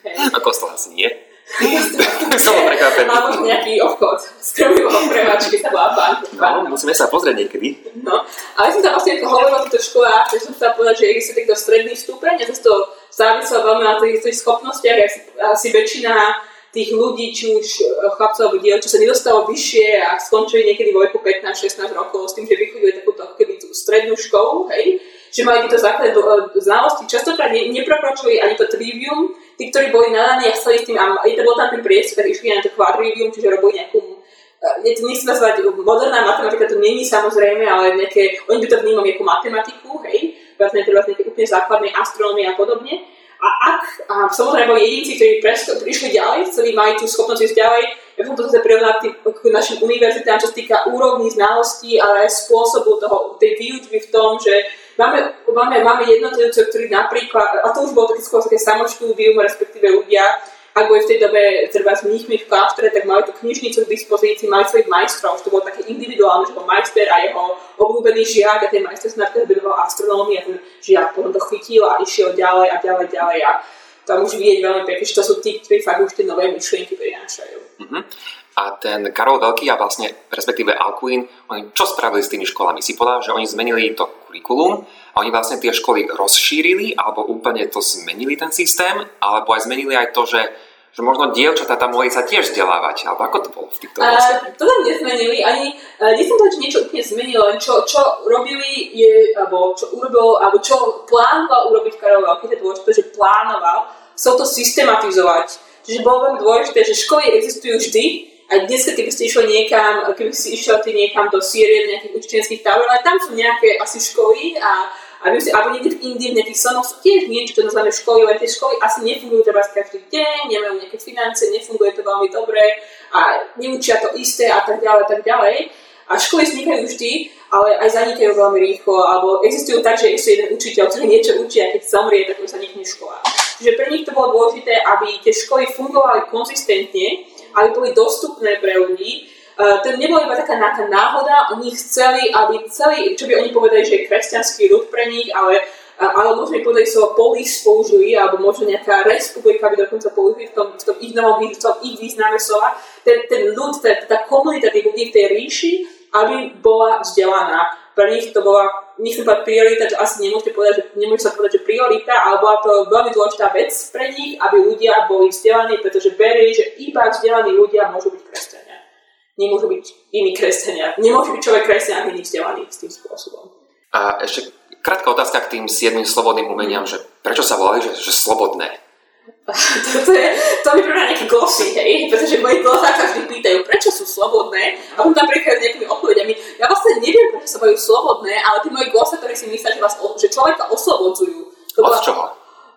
Okay. No kostol asi nie. som prekvapený. Alebo nejaký obchod s krmivom preváčky sa volá bank. No, musíme sa pozrieť niekedy. No, ale som tam vlastne hovorila o týchto školách, že som sa povedať, že existuje takto stredný stupeň a to záviselo veľmi na tých, tých schopnostiach, asi, asi väčšina tých ľudí, či už chlapcov alebo diel, čo sa nedostalo vyššie a skončili niekedy vo veku 15-16 rokov s tým, že vychodili takúto keby tú strednú školu, hej, že mali tieto základné znalosti, častokrát ne, neprokročili ani to trivium, tí, ktorí boli nadaní a chceli s tým, a to bol tam ten priestor, išli na to quadrivium, čiže robili nejakú je to nechcem nazvať moderná matematika, to není samozrejme, ale nejaké, oni by to vnímali ako matematiku, hej, vlastne to vlastne nejaké úplne základné astronómie a podobne. A ak, a samozrejme boli jedinci, ktorí prišli ďalej, chceli mať tú schopnosť ísť ďalej, ja som to zase prirovnať k našim univerzitám, čo sa týka úrovní znalostí, ale aj spôsobu toho, tej výučby v tom, že Máme, máme, máme jednotlivcov, ktorí napríklad, a to už bolo skôr také samoštúdium, respektíve ľudia, ak boli v tej dobe treba s mníchmi v kláštre, tak mali tú knižnicu k dispozícii, mali svojich majstrov, to bolo také individuálne, že bol majster a jeho obľúbený žiak a ten majster sa napríklad venoval astronómii a ten žiak potom to chytil a išiel ďalej a ďalej, ďalej a tam už vidieť veľmi pekne, že to sú tí, ktorí fakt už tie nové myšlienky prinášajú. Uh-huh. A ten Karol Veľký a vlastne respektíve Alcuin, oni čo spravili s tými školami? Si povedal, že oni zmenili to kurikulum a oni vlastne tie školy rozšírili alebo úplne to zmenili ten systém, alebo aj zmenili aj to, že, že možno dievčatá tam mohli sa tiež vzdelávať, alebo ako to bolo v týchto uh, To tam nezmenili, ani uh, to, že niečo úplne zmenilo, len čo, čo robili je, alebo čo urobil, alebo čo plánoval urobiť Karol Veľký, to je dôležité, že plánoval, chcel to systematizovať. Čiže bolo veľmi dôležité, že školy existujú vždy, aj dnes, keby ste išli niekam, keby išiel ty niekam do Sýrie, nejakých učiteľských táborov, ale tam sú nejaké asi školy a a viem si, alebo niekde v Indii, v nejakých sonoch sú tiež niečo, čo nazveme školy, len tie školy asi nefungujú treba každý deň, nemajú nejaké financie, nefunguje to veľmi dobre a neučia to isté a tak ďalej, tak ďalej. A školy vznikajú vždy, ale aj zanikajú veľmi rýchlo, alebo existujú tak, že existuje jeden učiteľ, ktorý niečo učí a keď zomrie, tak už sa nikne škola. Čiže pre nich to bolo dôležité, aby tie školy fungovali konzistentne, aby boli dostupné pre ľudí, Uh, to nebolo iba taká nejaká náhoda, oni chceli, aby celý, čo by oni povedali, že je kresťanský ľud pre nich, ale, uh, ale možno povedali slovo polis použili, alebo možno nejaká republika by dokonca použili v tom, v tom ich novom v tom ich význame slova. Ten, ten ľud, tá, tá komunita tých ľudí v tej ríši, aby bola vzdelaná. Pre nich to bola, nechcem povedať priorita, čo asi nemôžete povedať, že nemôžete sa povedať, že priorita, ale bola to veľmi dôležitá vec pre nich, aby ľudia boli vzdelaní, pretože verili, že iba vzdelaní ľudia môžu byť kresťania nemôžu byť iní kresťania. Nemôže byť človek kresťan, není vzdelaný s tým spôsobom. A ešte krátka otázka k tým siedmým slobodným umeniam, že prečo sa volali, že, že slobodné? to, to, je, to mi prvé nejaké glosy, hej, pretože moji glosá sa vždy pýtajú, prečo sú slobodné a potom tam prichádzajú s nejakými odpovediami. Ja vlastne neviem, prečo sa majú slobodné, ale tí moji glosá, ktorí si myslia, že, vás, že človeka oslobodzujú. To Od čoho?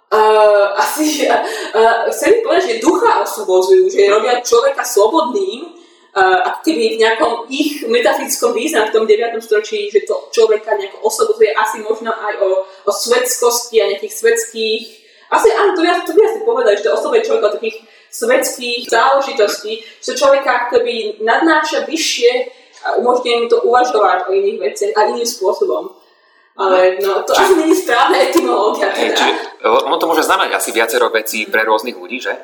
Uh, asi, uh, uh, chcem povedať, že ducha oslobodzujú, že robia človeka slobodným, uh, ako keby v nejakom ich metafyzickom význam v tom 9. storočí, že to človeka nejako osloboduje asi možno aj o, o svetskosti a nejakých svetských asi áno, to by, to by asi povedať, že to osloboduje človeka od takých svetských záležitostí, že človeka akoby nadnáša vyššie a umožňuje mu to uvažovať o iných veciach a iným spôsobom. Ale no, to asi nie je správna etymológia. Teda. Čiže, ono to môže znamenať asi viacero vecí pre rôznych ľudí, že?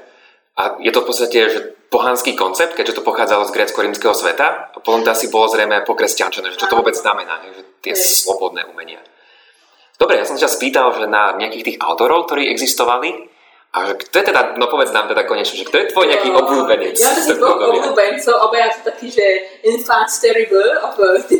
A je to v podstate, že pohanský koncept, keďže to pochádzalo z grécko-rímskeho sveta. A potom to asi bolo zrejme pokresťančené, že čo to vôbec znamená, že tie slobodné umenia. Dobre, ja som sa spýtal, že na nejakých tých autorov, ktorí existovali, a že kto je teda, no povedz nám teda konečne, že kto je tvoj nejaký obľúbenec? Ja som dvoch obľúbencov, obaja sú takí, že infants terrible of 9.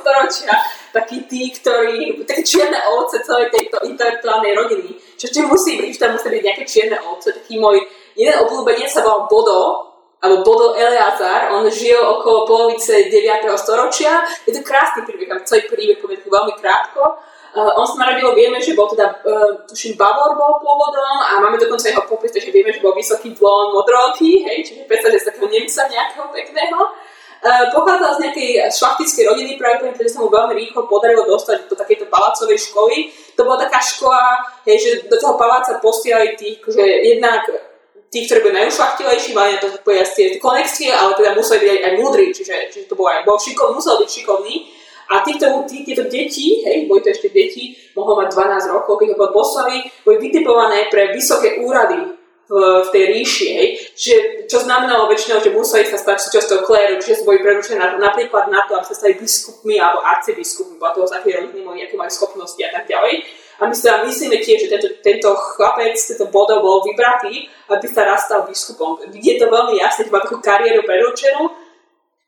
storočia, takí tí, ktorí, také čierne ovce celej tejto intelektuálnej rodiny. Čo ešte musí byť, tam musí byť nejaké čierne ovce, taký môj jeden obľúbenec sa volal Bodo, alebo Bodo Eleazar, on žil okolo polovice 9. storočia. Je to krásny príbeh, celý príbeh poviem veľmi krátko. Uh, on sa narodil, vieme, že bol teda, uh, tuším, Bavor bol pôvodom a máme dokonca jeho popis, že vieme, že bol vysoký blond, modroký, hej, čiže predstav, že z takého Nemca nejakého pekného. Uh, pochádzal z nejakej šlachtickej rodiny, práve pretože sa mu veľmi rýchlo podarilo dostať do takejto palácovej školy. To bola taká škola, hej, že do toho paláca posielali tých, že jednak tí, ktorí boli najušlachtilejší, mali na to povedať tie konexie, ale teda museli byť aj, aj múdri, čiže, čiže to bol aj, bol šikov, musel byť šikovný. A týchto, tí, tieto deti, hej, boli to ešte deti, mohol mať 12 rokov, keď ho poslali, boli vytipované pre vysoké úrady v, v tej ríši, hej. Čiže, čo znamenalo väčšinou, že museli sa stať súčasťou kléru, čiže boli prerušené na, napríklad na to, aby sa stali biskupmi alebo arcibiskupmi, bola toho také rodiny, aké majú schopnosti a tak ďalej. A my sa myslíme tiež, že tento, tento chlapec, tento bodov bol vybratý, aby sa rastal biskupom. Je to veľmi jasné, má takú kariéru predurčenú,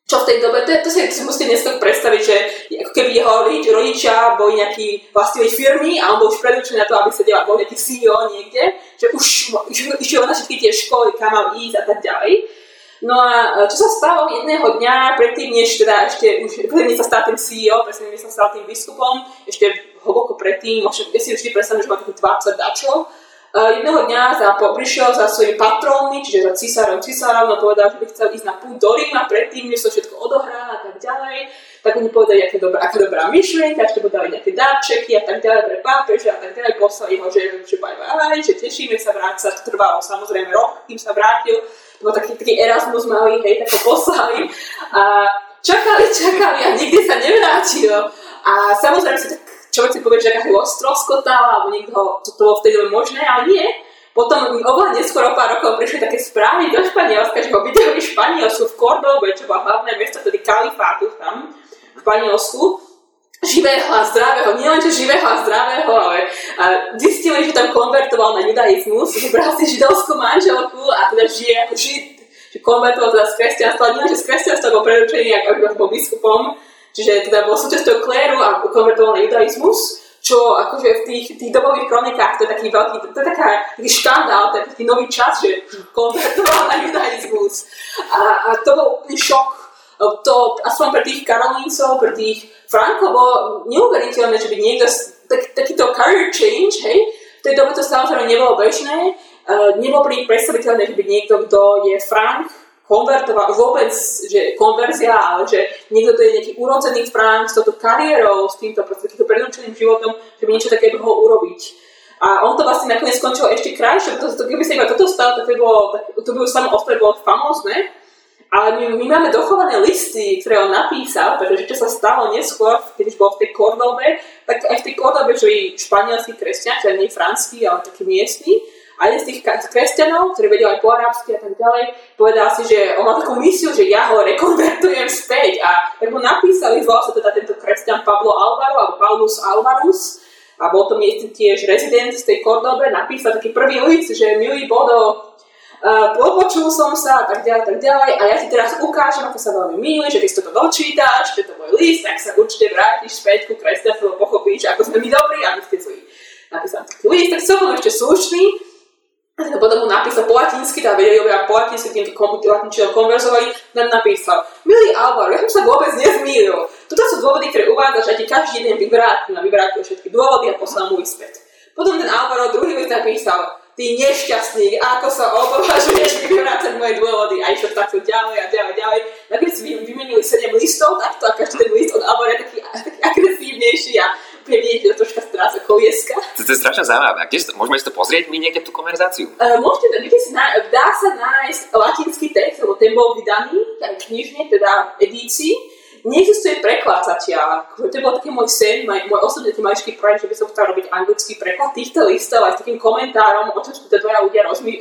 čo v tej dobe, to, to, si, to si musíte dneska predstaviť, že ako keby jeho rodičia boli nejakí vlastní firmy a on bol už predurčený na to, aby sa delal, bol nejaký CEO niekde, že už išiel na všetky tie školy, kam mal ísť a tak ďalej. No a čo sa stalo jedného dňa, predtým než teda ešte, už predtým sa stal tým CEO, predtým než sa stal tým biskupom, ešte hlboko predtým, možno ja si vždy predstavím, že má takých 20 dačov. Uh, jedného dňa za, prišiel za svojimi patrónmi, čiže za cisárom, cisárom, a povedal, že by chcel ísť na púť do Ríma predtým, než sa všetko odohrá a tak ďalej. Tak oni povedali, aká dobrá, aká dobrá myšlienka, ešte podali nejaké darčeky a tak ďalej pre pápeža a tak ďalej. Poslali ho, že, že bye bye, že tešíme sa. To trvalo samozrejme rok, kým sa vrátil. To bol taký, taký Erasmus malý, hej, tak ho poslali. A čakali, čakali a nikdy sa nevrátil. A samozrejme si tak človek si povie, že aká ho stroskotala, alebo niekto to, to bolo vtedy možné, ale nie. Potom oveľa neskôr o pár rokov prišli také správy do Španielska, že ho videli v Španielsku, v Kordobe, čo bola hlavné mesto tedy kalifátu tam, v Španielsku, živého a zdravého, nielen že živého a zdravého, ale a zistili, že tam konvertoval na judaizmus, že bral si židovskú manželku a teda žije ako žid, že konvertoval teda z kresťanstva, nie že z kresťanstva bol preručený ako bol biskupom, čiže teda bol súčasťou kléru a konvertoval judaizmus, čo akože v tých, tých dobových kronikách to je taký veľký, to, je taká, taký škandál, to je taký nový čas, že konvertoval na judaizmus. A, a to bol úplný šok to aspoň pre tých Karolíncov, pre tých Frankov bolo neuveriteľné, že by niekto, tak, takýto career change, hej, v tej dobe to samozrejme nebolo bežné, uh, nebolo nich predstaviteľné, že by niekto, kto je Frank, konvertoval, vôbec, že konverzia, ale že niekto, to je nejaký urodzený Frank s touto kariérou, s týmto predurčeným životom, že by niečo také mohol urobiť. A on to vlastne nakoniec skončilo ešte krajšie, pretože to, keby sa iba toto stalo, tak by bolo, tak, to by už samo o bolo famózne, ale my, my máme dochované listy, ktoré on napísal, pretože čo sa stalo neskôr, keď už bol v tej Kordobe, tak aj v tej Kordobe žili španielskí kresťania, teda nie franskí, ale takí miestni. A jeden z tých kresťanov, ktorý vedel aj po arabsky a tak ďalej, povedal si, že on má takú misiu, že ja ho rekonvertujem späť. A tak mu napísali, volal sa teda tento kresťan Pablo Alvaro, alebo Paulus Alvarus, a bol to miestny tiež rezident z tej Kordobe, napísal taký prvý list, že milý Bodo, Uh, som sa a tak ďalej, tak ďalej a ja ti teraz ukážem, ako sa veľmi milí, že keď si toto dočítaš, to môj list, tak sa určite vrátiš späť ku kresťanstvu, pochopíš, ako sme my dobrí a my ste zlí. Napísal taký list, tak som bol ešte slušný, to potom mu napísal po latinsky, tá vedeli obaja po latinsky, týmto latinčinom konverzovali, nám napísal, milý Alvaro, ja som sa vôbec nezmýlil. Toto sú dôvody, ktoré uvádzaš a ti každý deň vyvrátil a vyvrátil všetky dôvody a poslal mu späť. Potom ten Alvaro druhý list napísal, ty nešťastník, ako sa opovažuješ vyvrácať moje dôvody a išlo takto ďalej a ďalej a ďalej. Nakoniec vymenili 7 listov takto a každý ten list od Albora je taký, taký agresívnejší a úplne vidieť, že to troška stráca kolieska. To, to je strašne zaujímavé. Kde to, môžeme si to pozrieť my niekde tú konverzáciu? Uh, môžete niekde si na, dá sa nájsť latinský text, lebo ten bol vydaný, tak knižne, teda edícii neexistuje preklad zatiaľ. To bol taký môj sen, môj, môj osobný maličký projekt, že by som chcel robiť anglický preklad týchto listov aj s takým komentárom, o čom to dvaja ľudia rozmý,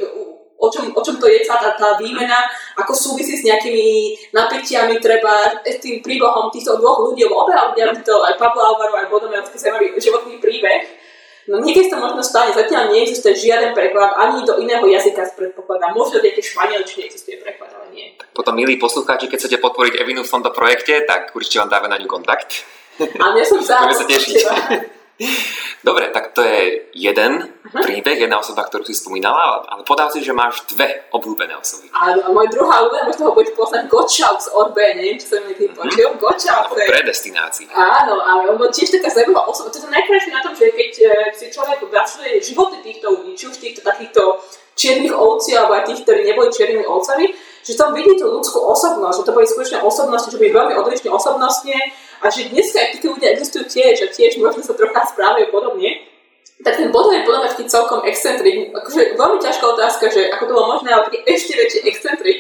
o čom, o čom to je tá, tá výmena, ako súvisí s nejakými napätiami, treba s tým príbehom týchto dvoch ľudí, lebo obe ľudia, to aj Pablo Alvaro, aj Bodomir, zaujímavý životný príbeh, No niekedy sa možno stane, zatiaľ neexistuje žiaden preklad ani do iného jazyka predpokladá. Možno v nejakej španielčine existuje preklad, ale nie. Potom, milí poslucháči, keď chcete podporiť Evinu v tomto projekte, tak určite vám dáme na ňu kontakt. A ja som sa tešiť. Dobre, tak to je jeden uh-huh. príbeh, jedna osoba, ktorú si spomínala, ale podal si, že máš dve obľúbené osoby. Áno, a môj druhá obľúbená, možno ho budete poznať Gottschalk z Orbe, neviem, či mi tým počul. Uh-huh. Gottschalk. je... predestinácii. Áno, ale on bol tiež taká zaujímavá osoba. To je najkrajšie na tom, že keď e, si človek vyvačuje životy týchto ľudí, či už týchto takýchto čiernych ovcí, alebo aj tých, ktorí neboli čiernymi ovcami, že tam vidí tú ľudskú osobnosť, že to boli skutočne osobnosti, že boli veľmi odlišné osobnostne, a že dneska, ak tí ľudia existujú tiež a tiež možno sa trocha správajú podobne, tak ten Bodo je podľa mňa taký celkom excentrik. Akože veľmi ťažká otázka, že ako to bolo možné, ale taký ešte väčší excentrik,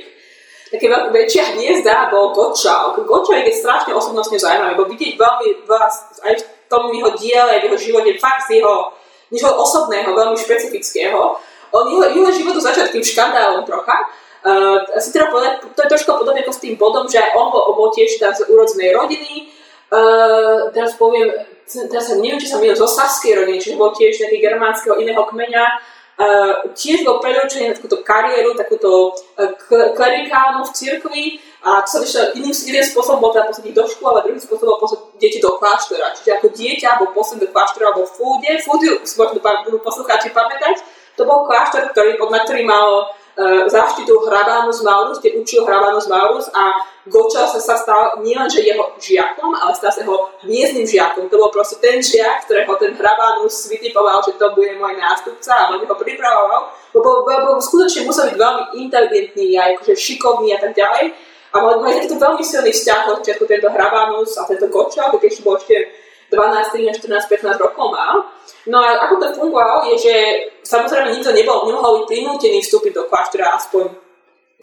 také veľká väčšia hniezda bol Gottschalk. Gottschalk je strašne osobnostne zaujímavý, lebo vidieť veľmi vás aj v tom jeho diele, v jeho živote, fakt z jeho, jeho osobného, veľmi špecifického. On jeho, jeho životu začal tým škandálom trocha, Uh, asi teda povedať, to je trošku podobne ako s tým bodom, že aj on bol, bol tiež z urodzenej rodiny, Uh, teraz poviem, teraz neviem, či sa milím zo Savskej rodiny, čiže bol tiež nejaký germánskeho iného kmeňa. Uh, tiež bol predurčený na takúto kariéru, takúto uh, klerikálnu v cirkvi a to sa vyšlo, iným, iným spôsobom bol teda poslať do školy, ale druhým spôsobom bol deti do kláštora. Čiže ako dieťa bol poslaný do kláštora alebo v Fúde, Fúde, možno budú poslucháči pamätať, to bol kláštor, ktorý, pod na ktorý mal uh, záštitu Hrabánus Maurus, kde učil Hrabánus Maurus a Goča sa, sa stal nielenže jeho žiakom, ale stal sa jeho hviezdnym žiakom. To bol proste ten žiak, ktorého ten Hrabánus vytipoval, že to bude môj nástupca a veľmi ho pripravoval. Lebo, lebo skutočne musel byť veľmi inteligentný a akože šikovný a tak ďalej. A mal, mal takýto veľmi silný vzťah od tento Hrabánus a tento Goča, keď ešte bol ešte 12, 13, 14, 15 rokov mal. No a ako to fungovalo, je, že samozrejme nikto nebol, nemohol byť prinútený vstúpiť do kláštora aspoň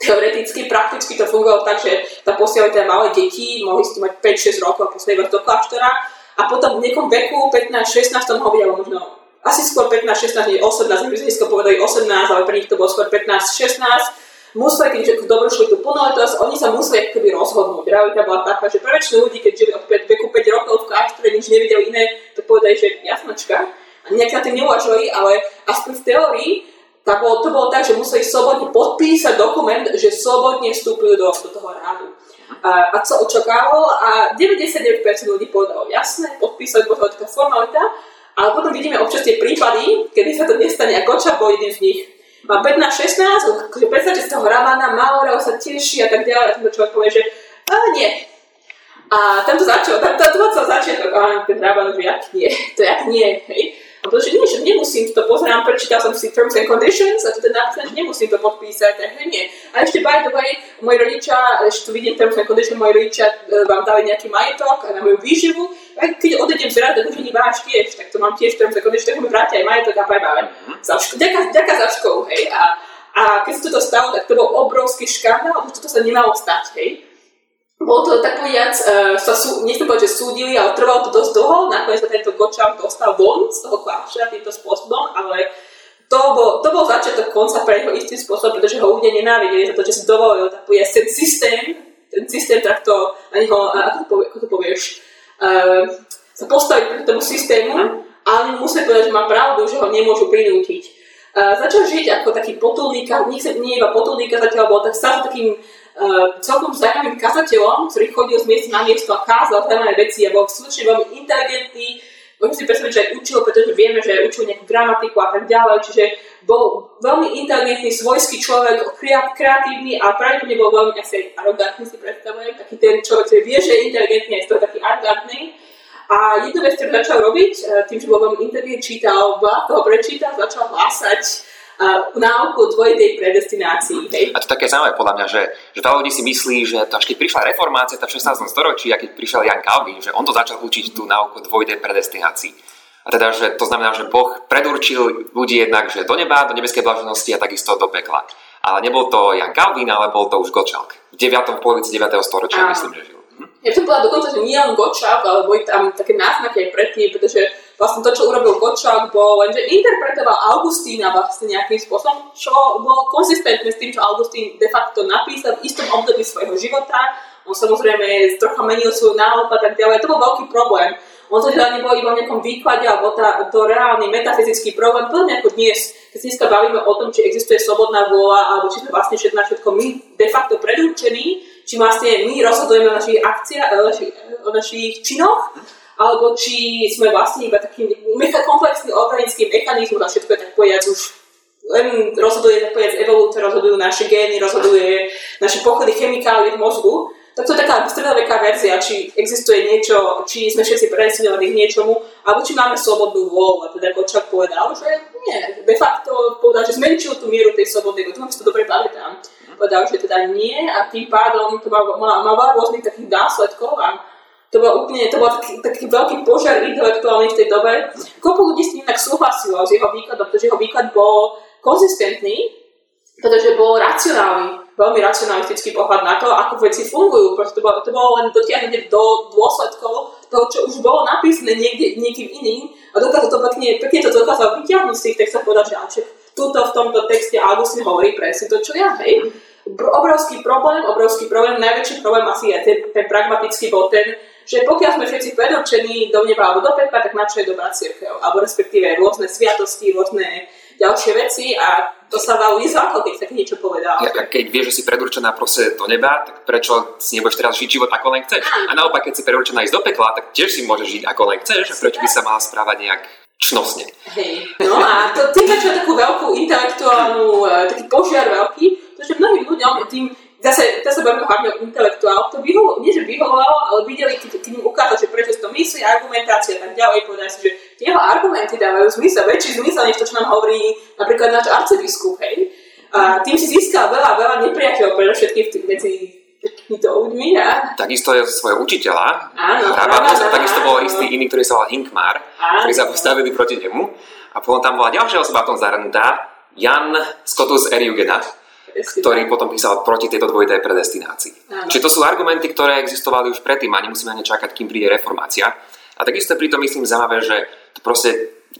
teoreticky, prakticky to fungovalo tak, že tam posielali teda malé deti, mohli ste mať 5-6 rokov a poslali do kláštora a potom v niekom veku 15-16 to mohlo byť, alebo možno asi skôr 15-16, nie 18, my sme povedali 18, ale pre nich to bolo skôr 15-16, museli, keď že dovršili tú plnoletosť, oni sa museli akoby rozhodnúť. Realita bola taká, že pre väčšinu ľudí, keď žili od veku 5 rokov v kláštore, nič nevideli iné, tak povedali, že jasnočka. Nejak na tým neuvažovali, ale aspoň v teórii tak bolo, to bolo tak, že museli slobodne podpísať dokument, že slobodne vstúpili do, do toho rádu. A, a co očakávalo a 99% ľudí povedalo jasné, podpísali, bola taká formalita, ale potom vidíme občas tie prípady, kedy sa to nestane a Goča bol jeden z nich. Má 15-16, že predstavte z toho Ravana, Maura sa teší a tak ďalej, a tento človek povie, že a nie. A tam to začalo, tam to, to, začiatok, a ten Ravan, že jak nie, to jak nie, hej. Pretože nie, že nemusím to pozerám, prečítal som si terms and conditions a to je napísané, že nemusím to podpísať, takže nie. A ešte by the way, moji rodičia, ešte tu vidím terms and conditions, moji rodičia e, vám dali nejaký majetok na moju výživu, a keď odejdem z rady, už ani váš tiež, tak to mám tiež terms and conditions, tak mi vrátia aj majetok a bye Za ďaká, ďaká za školu, hej. A, a keď sa to stalo, tak to bol obrovský škandál, pretože toto sa nemalo stať, hej bolo to tak povedať, uh, sa sú, nechcem povedať, že súdili, ale trvalo to dosť dlho, nakoniec sa tento Gočák dostal von z toho kláštera týmto spôsobom, ale to bol, to bol začiatok konca pre jeho istým spôsobom, pretože ho ľudia nenávideli za to, že si dovolil tak povedať, ten systém, ten systém takto na neho, ako to, povieš, uh, sa postaviť proti tomu systému, ale musíme povedať, že má pravdu, že ho nemôžu prinútiť. Uh, začal žiť ako taký potulníka, nie, nie iba potulníka, zatiaľ bol tak stále takým uh, celkom zaujímavým kazateľom, ktorý chodil z miesta na miesto a kázal zaujímavé veci a bol skutočne veľmi inteligentný, môžem si predstaviť, že aj učil, pretože vieme, že aj učil nejakú gramatiku a tak ďalej, čiže bol veľmi inteligentný, svojský človek, kreatívny a pravdepodobne bol veľmi asi arogantný, si predstavujem, taký ten človek, ktorý vie, že je inteligentný, aj taký arogantný. A jednu vec, ktorú začal robiť, e, tým, že bol veľmi inteligentný, čítal, toho prečítal, začal hlásať náuku dvojitej predestinácii. Hej? A to také zaujímavé podľa mňa, že, že veľa ľudí si myslí, že to až keď prišla reformácia v 16. storočí a keď prišiel Jan Calvin, že on to začal učiť tú náuku dvojitej predestinácii. A teda, že to znamená, že Boh predurčil ľudí jednak, že do neba, do nebeskej blaženosti a takisto do pekla. Ale nebol to Jan Calvin, ale bol to už Gottschalk. V 9. v polovici 9. storočia, myslím, že žil. Hm? Ja som povedala dokonca, že nie len Gottschalk, ale boli tam také náznaky aj predtým, pretože vlastne to, čo urobil Gočák, bol len, že interpretoval Augustína vlastne nejakým spôsobom, čo bolo konzistentné s tým, čo Augustín de facto napísal v istom období svojho života. On samozrejme trocha menil svoju náuku a tak ďalej. To bol veľký problém. On to teda nebol iba v nejakom výklade, alebo tá, to reálny metafyzický problém, podobne ako dnes, keď si dneska bavíme o tom, či existuje slobodná vôľa, alebo či sme vlastne všetko na všetko my de facto predurčení, či vlastne my rozhodujeme o našich akciách, o našich činoch, alebo či sme vlastne iba takým komplexný organický mechanizmus a všetko je tak povedať už len rozhoduje, tak povedať, evolúcia, rozhodujú naše gény, rozhoduje naše pochody chemikálie v mozgu, tak to je taká stredoveká verzia, či existuje niečo, či sme všetci predestinovaní k niečomu, alebo či máme slobodnú vôľu. A teda Kočak povedal, že nie, de facto povedal, že zmenšil tú mieru tej slobodnej vôle, to si to dobre pamätám. Povedal, že teda nie a tým pádom to má, má, má veľa rôznych takých následkov a to bol úplne, to bol taký, taký veľký požiar intelektuálny v tej dobe. Kopu ľudí s ním tak súhlasilo s jeho výkladom, pretože jeho výklad bol konzistentný, pretože bol racionálny, veľmi racionalistický pohľad na to, ako veci fungujú. Proste to bolo, to bolo len dotiahnutie do dôsledkov toho, čo už bolo napísané niekde, niekým iným a dokázal to pekne, pekne to dokázal vyťahnuť z tých textov povedať, že Aček, tuto v tomto texte Augustin hovorí presne to, čo ja, hej. Obrovský problém, obrovský problém, najväčší problém asi je ten, ten pragmatický bol ten, že pokiaľ sme všetci predurčení do neba alebo do pekla, tak na čo je dobrá církev? Alebo respektíve rôzne sviatosti, rôzne ďalšie veci a to sa ísť ako keď tak niečo povedal. Ja, keď vieš, že si predurčená proste do neba, tak prečo si nebudeš teraz žiť život ako len chceš? A naopak, keď si predurčená ísť do pekla, tak tiež si môžeš žiť ako len chceš. A prečo by sa mala správať nejak čnosne? Hej. No a to tým čo takú veľkú intelektuálnu, eh, taký požiar veľký, pretože mnohým ľuďom tým zase, zase bavíme hlavne o intelektuál, to vyhovovalo, nie že vyhovovalo, ale videli, keď, keď im ukázal, že prečo to myslí, argumentácia a tak ďalej, povedali si, že jeho argumenty dávajú zmysel, väčší zmysel, než to, čo nám hovorí napríklad náš arcibiskup, hej. A tým si získal veľa, veľa nepriateľov, všetkých medzi týmito ľuďmi. A... Takisto je svojho učiteľa, Áno, Rabatos, takisto bol istý iný, ktorý sa volal Hinkmar, ktorí sa postavili proti nemu. A potom tam bola ďalšia osoba v tom zahrnutá, Jan Scotus Eriugena, ktorý potom písal proti tejto dvojitej predestinácii. Áno. Čiže to sú argumenty, ktoré existovali už predtým a nemusíme ani čakať, kým príde reformácia. A takisto pri tom myslím zaujímavé, že to proste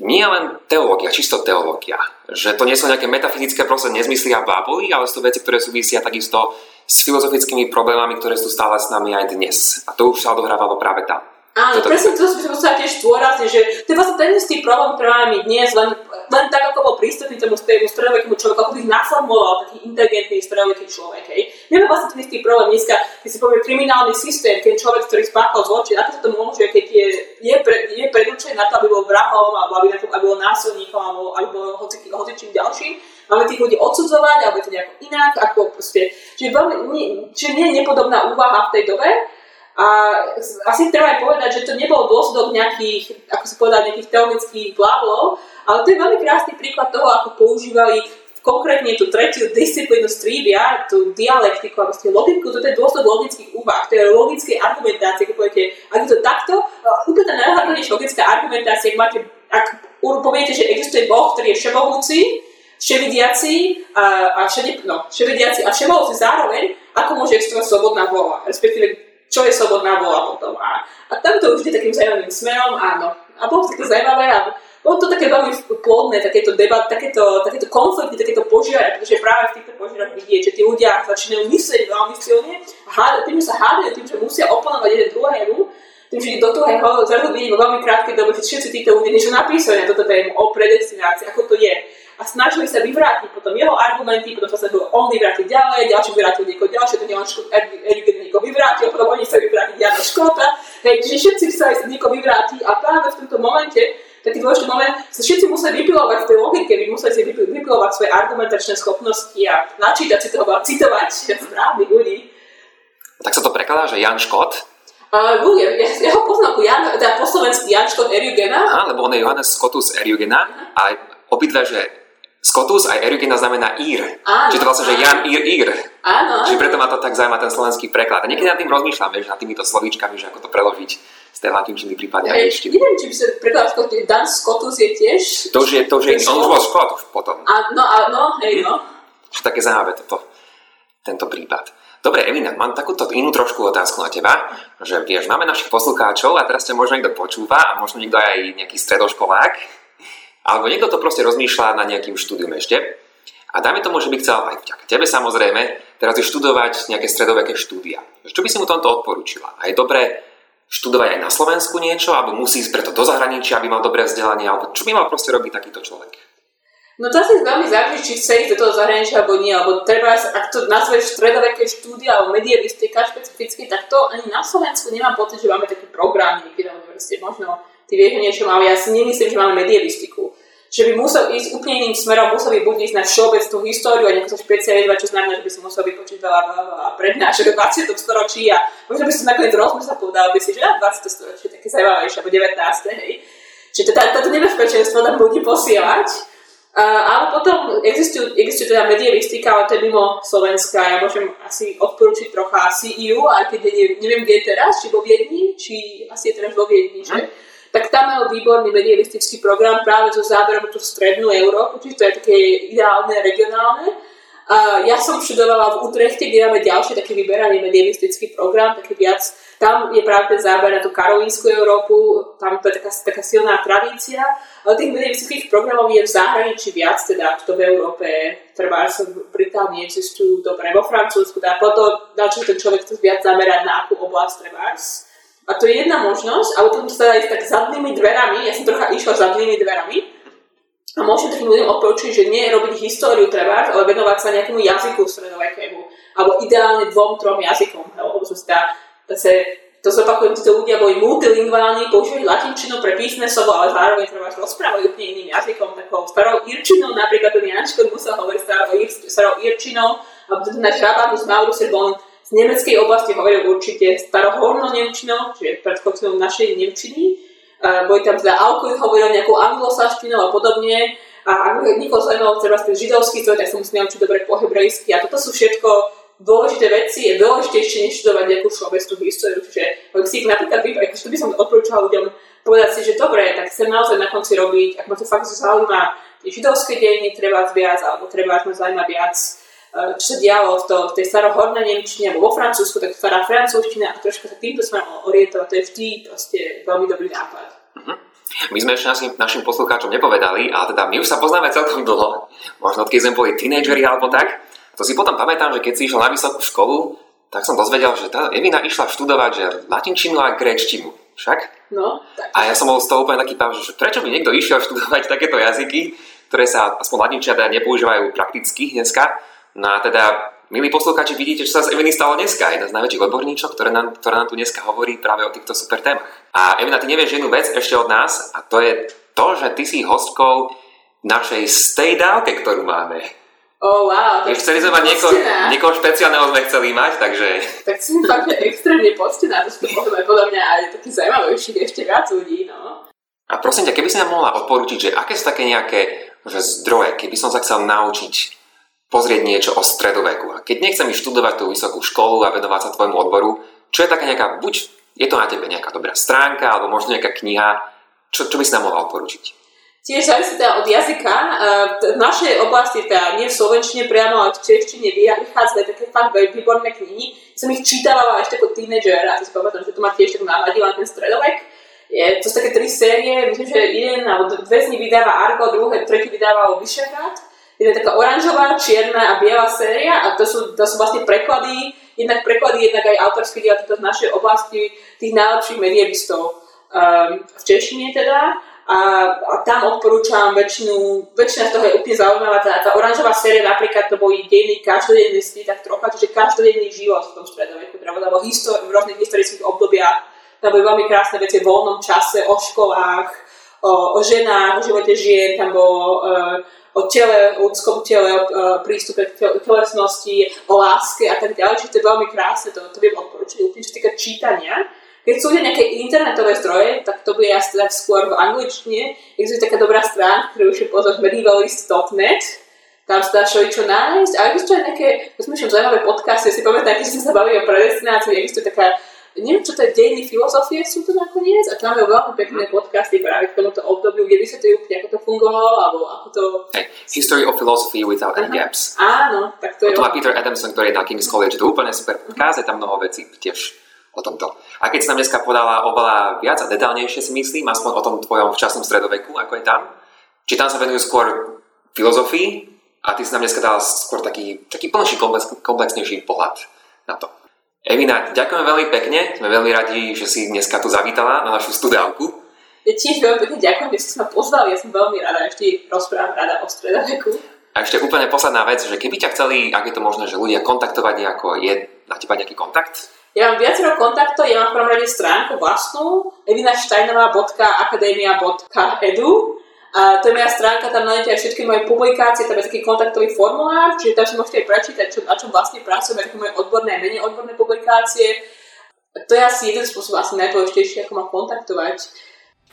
nie len teológia, čisto teológia. Že to nie sú nejaké metafyzické proste nezmysly a báboli, ale sú veci, ktoré súvisia takisto s filozofickými problémami, ktoré sú stále s nami aj dnes. A to už sa odohrávalo práve tam. Áno, Toto presne to by som tiež zdôrazniť, že to je vlastne ten istý problém, ktorý máme dnes, len, len tak, ako bol prístupný tomu tému stredovekému človeku, ako by ich naformuloval taký inteligentný stredoveký človek. Hej. Máme vlastne ten istý problém dneska, keď si povie kriminálny systém, keď človek, ktorý spáchal zločin, ako sa to môže, keď je, je, pre, je predurčený na to, aby bol vrahom, alebo aby, aby bol násilníkom, alebo aby bol hocičím ďalším, máme tých ľudí odsudzovať, alebo to nejako inak, ako proste, čiže, veľmi, nie, čiže nie je nepodobná úvaha v tej dobe, a asi treba aj povedať, že to nebol dôsledok nejakých, ako sa povedal, nejakých teologických bláblov, ale to je veľmi krásny príklad toho, ako používali konkrétne tú tretiu disciplínu strívia, tú dialektiku, alebo ste logiku, to je dôsledok logických úvah, to je logické argumentácie, ako poviete, ak je to takto, úplne tá najhľadnejšia logická argumentácia, ak máte, ak poviete, že existuje Boh, ktorý je všemohúci, vševidiaci a, a, všede, no, vševidiaci a všemohúci zároveň, ako môže existovať slobodná vola, respektíve čo je slobodná vola potom. A, a tam to už je takým zaujímavým smerom, áno. A bolo to také zaujímavé a bolo to také veľmi plodné, takéto debat, takéto, takéto konflikty, takéto požiare, pretože práve v týchto požiarach vidieť, že tí ľudia začínajú myslieť veľmi silne a tým, že sa hádajú, tým, že musia oponovať jeden druhému, tým, že do toho zrazu vidím vo veľmi krátkej dobe, že všetci títo ľudia niečo napísali na toto tému o predestinácii, ako to je. A snažili sa vyvrátiť potom jeho argumenty, potom sa snažil on vyvrátiť ďalej, ďalší vyvrátil niekoho ďalšie, to nielen Erigen niekoho vyvrátil, potom oni sa vyvrátiť Jana Škota, hej, čiže všetci sa niekoho vyvrátiť a práve v tomto momente taký dôležitý moment, sa všetci museli vypilovať v tej logike, vy si vypilovať svoje argumentačné schopnosti a načítať si toho a citovať správnych ľudí. Tak sa to prekladá, že Jan Škot? Uh, ja, ja, ja ho poznám ako Jan, teda po slovensky Jan Škot Eriugena. Á, lebo on je Johannes Scotus Eriugena uh-huh. a obidve, že Skotus aj Erugena znamená ír. Áno, Čiže to vlastne, že Jan ír ír. Áno, Čiže preto ma to tak zaujíma ten slovenský preklad. A niekedy nad tým rozmýšľam, vieš, nad týmito slovíčkami, že ako to preložiť latinčiny prípadne ešte. Neviem, či by sa prekladal Skot, Dan Skotus je tiež... To už je, to už je, on už bol Skot už potom. A, no, a, no, hej, no. Také zaujímavé toto, tento prípad. Dobre, Evina, mám takúto inú trošku otázku na teba, že vieš, máme našich poslucháčov a teraz ťa možno niekto počúva a možno niekto aj nejaký stredoškolák, alebo niekto to proste rozmýšľa na nejakým štúdium ešte. A dáme tomu, že by chcel aj vďaka tebe samozrejme teraz študovať nejaké stredoveké štúdia. Čo by si mu tomto odporúčila? A je dobré študovať aj na Slovensku niečo, alebo musí ísť preto do zahraničia, aby mal dobré vzdelanie, alebo čo by mal proste robiť takýto človek? No to asi veľmi záleží, či chce ísť do toho zahraničia alebo nie, alebo treba, ak to nazveš stredoveké štúdia alebo medievistika špecificky, tak to ani na Slovensku nemám pocit, že máme taký program niekde na univerzite. Možno ty vieš niečo, ale ja si nemyslím, že máme medievistiku že by musel ísť úplne iným smerom, musel by buď ísť na všeobecnú históriu a nejako sa špecializovať, čo znamená, že by si musel vypočiť veľa, veľa, prednášok v 20. storočí a možno by si nakoniec rozmysel povedal by si, že 20. storočie je také zaujímavejšie, alebo 19. Hej. Čiže teda, toto nebezpečenstvo tam ľudí posielať. Uh, ale potom existujú, existuje teda medievistika, ale to je mimo Slovenska. Ja môžem asi odporučiť trocha CEU, aj keď neviem kde je teraz, či vo Viedni, či asi je teraz vo Viedni, že? Hm tak tam mal výborný medialistický program práve so záberom tú strednú Európu, čiže to je také ideálne, regionálne. A ja som študovala v Utrechte, kde máme ďalší taký vyberaný medialistický program, taký viac, tam je práve ten záber na tú karolínsku Európu, tam to je taká, taká silná tradícia, ale tých medialistických programov je v zahraničí viac, teda to v Európe, treba v Británii existujú, dobre, vo Francúzsku, teda potom, na čo ten človek chce viac zamerať na akú oblasť trebárs. A to je jedna možnosť, ale potom sa dá ísť tak zadnými dverami, ja som trocha išla zadnými dverami, a môžem takým ľuďom odporučiť, že nie robiť históriu treba, ale venovať sa nejakému jazyku stredovekému, alebo ideálne dvom, trom jazykom, lebo zase, to zopakujem, títo ľudia boli multilingválni, používali latinčinu pre písne slovo, ale zároveň treba rozprávať úplne iným jazykom, takou starou irčinou, napríklad ten Jančko musel hovoriť starou, starou irčinou, alebo ten náš Rabanus Maurus bol z nemeckej oblasti hovoril určite starohorno nemčinou, čiže predchodcom našej nemčiny. Boli tam teda Alkuin hovoril nejakou anglosaštinou a podobne. A niekoho zaujímalo treba ten židovský stroj, tak sa musí naučiť dobre po hebrejsky. A toto sú všetko dôležité veci, je dôležitejšie, než študovať nejakú všeobecnú históriu. Čiže ak si ich napríklad vybrať, to by som odporúčala ľuďom povedať si, že dobre, tak chcem naozaj na konci robiť, ak ma to fakt zaujíma, židovské dejiny treba viac, alebo treba ma zaujíma viac čo sa dialo v, to, v tej starohornej Nemčine alebo vo Francúzsku, tak stará francúzština a trošku sa týmto smerom orientovať, to je vždy proste veľmi dobrý nápad. Uh-huh. My sme ešte našim, našim poslucháčom nepovedali, ale teda my už sa poznáme celkom dlho, možno keď sme boli tínejdžeri alebo tak. To si potom pamätám, že keď si išiel na vysokú školu, tak som dozvedel, že tá Evina išla študovať že latinčinu a gréčtinu. Však? No, tak. A ja som bol z toho úplne taký pán, že prečo by niekto išiel študovať takéto jazyky, ktoré sa aspoň latinčina teda nepoužívajú prakticky dneska. No a teda Milí poslucháči, vidíte, čo sa z Eviny stalo dneska. Jedna z najväčších odborníčok, ktorá nám, ktorá nám tu dneska hovorí práve o týchto super témach. A Evina, ty nevieš jednu vec ešte od nás a to je to, že ty si hostkou našej stay dávke, ktorú máme. Oh, wow. Tak chceli sme mať niekoho, niekoho špeciálneho sme chceli mať, takže... Tak si fakt extrémne poctená, to aj podľa mňa aj taký zaujímavejší ešte viac ľudí, no. A prosím ťa, keby si nám mohla odporučiť, že aké sú také nejaké že zdroje, keby som sa chcel naučiť pozrieť niečo o stredoveku. A keď nechcem ísť študovať tú vysokú školu a venovať sa tvojmu odboru, čo je taká nejaká, buď je to na tebe nejaká dobrá stránka, alebo možno nejaká kniha, čo, čo by si nám mohla odporučiť? Tiež závisí teda od jazyka. V našej oblasti, teda nie v slovenčine priamo, ale v češtine vychádzajú také fakt výborné knihy. Som ich čítavala ešte ako tínedžer a si pamätám, že to ma tiež tak navadila ten stredovek. Je, to sú také tri série, myslím, že jeden alebo dve z nich vydáva Argo, druhé, tretí vydáva Vyšehrad je taká oranžová, čierna a biela séria a to sú, to sú vlastne preklady, jednak preklady, jednak aj autorské diela z našej oblasti tých najlepších medievistov um, v češtine teda a, a tam odporúčam väčšinu, väčšina z toho je úplne zaujímavá. Tá, tá oranžová séria napríklad to boli dejný každodennosti, tak trocha, čiže každodenný život v tom stredoveku, teda v, histori- v rôznych historických obdobiach. Tam boli veľmi krásne veci o voľnom čase, o školách, o, o ženách, o živote žien, tam bolo uh, o tele, o ľudskom tele, o prístupe k telesnosti, o láske a tak ďalej. Čiže to je veľmi krásne, to, to viem odporučiť úplne, čo týka čítania. Keď sú nejaké internetové zdroje, tak to bude asi tak skôr v angličtine. Existuje taká dobrá stránka, ktorú už je pozor medievalist.net, tam sa dá čo nájsť. A existuje nejaké, to sme zaujímavé podcasty, si pamätám, keď sme sa bavili o predestinácii, existuje taká neviem, čo to je dejiny filozofie sú to nakoniec a tam je veľmi pekné podcasty práve k tomuto obdobiu, kde vysvetľujú, ako to fungovalo, alebo ako to... Hey, History of Philosophy Without Any Gaps. Áno, tak to je... to má Peter Adamson, ktorý je na King's College, to je úplne super podcast, je tam mnoho vecí tiež o tomto. A keď si nám dneska podala oveľa viac a detálnejšie si myslím, aspoň o tom tvojom včasnom stredoveku, ako je tam, či tam sa venujú skôr filozofii a ty si nám dneska dala skôr taký, taký plnší, komplex, komplexnejší pohľad na to. Evina, ďakujem veľmi pekne, sme veľmi radi, že si dneska tu zavítala na našu studávku. Ja tiež veľmi pekne ďakujem, že ste ma pozvali, ja som veľmi rada, ešte rozprávam rada o stredoveku. A ešte úplne posledná vec, že keby ťa chceli, ak je to možné, že ľudia kontaktovať nejako, je na teba nejaký kontakt? Ja mám viacero kontaktov, ja mám v prvom rade stránku vlastnú evinasteinová.akademia.edu a to je moja stránka, tam nájdete aj všetky moje publikácie, tam je taký kontaktový formulár, čiže tam si môžete aj prečítať, čo, na čom vlastne pracujem, aké moje odborné a menej odborné publikácie. To je asi jeden spôsob, asi najdôležitejší, ako ma kontaktovať.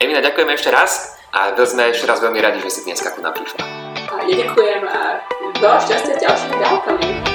Emina, ďakujeme ešte raz a sme ešte raz veľmi radi, že si dneska prišla. A ja ďakujem a veľa šťastia ďalšími dávkami.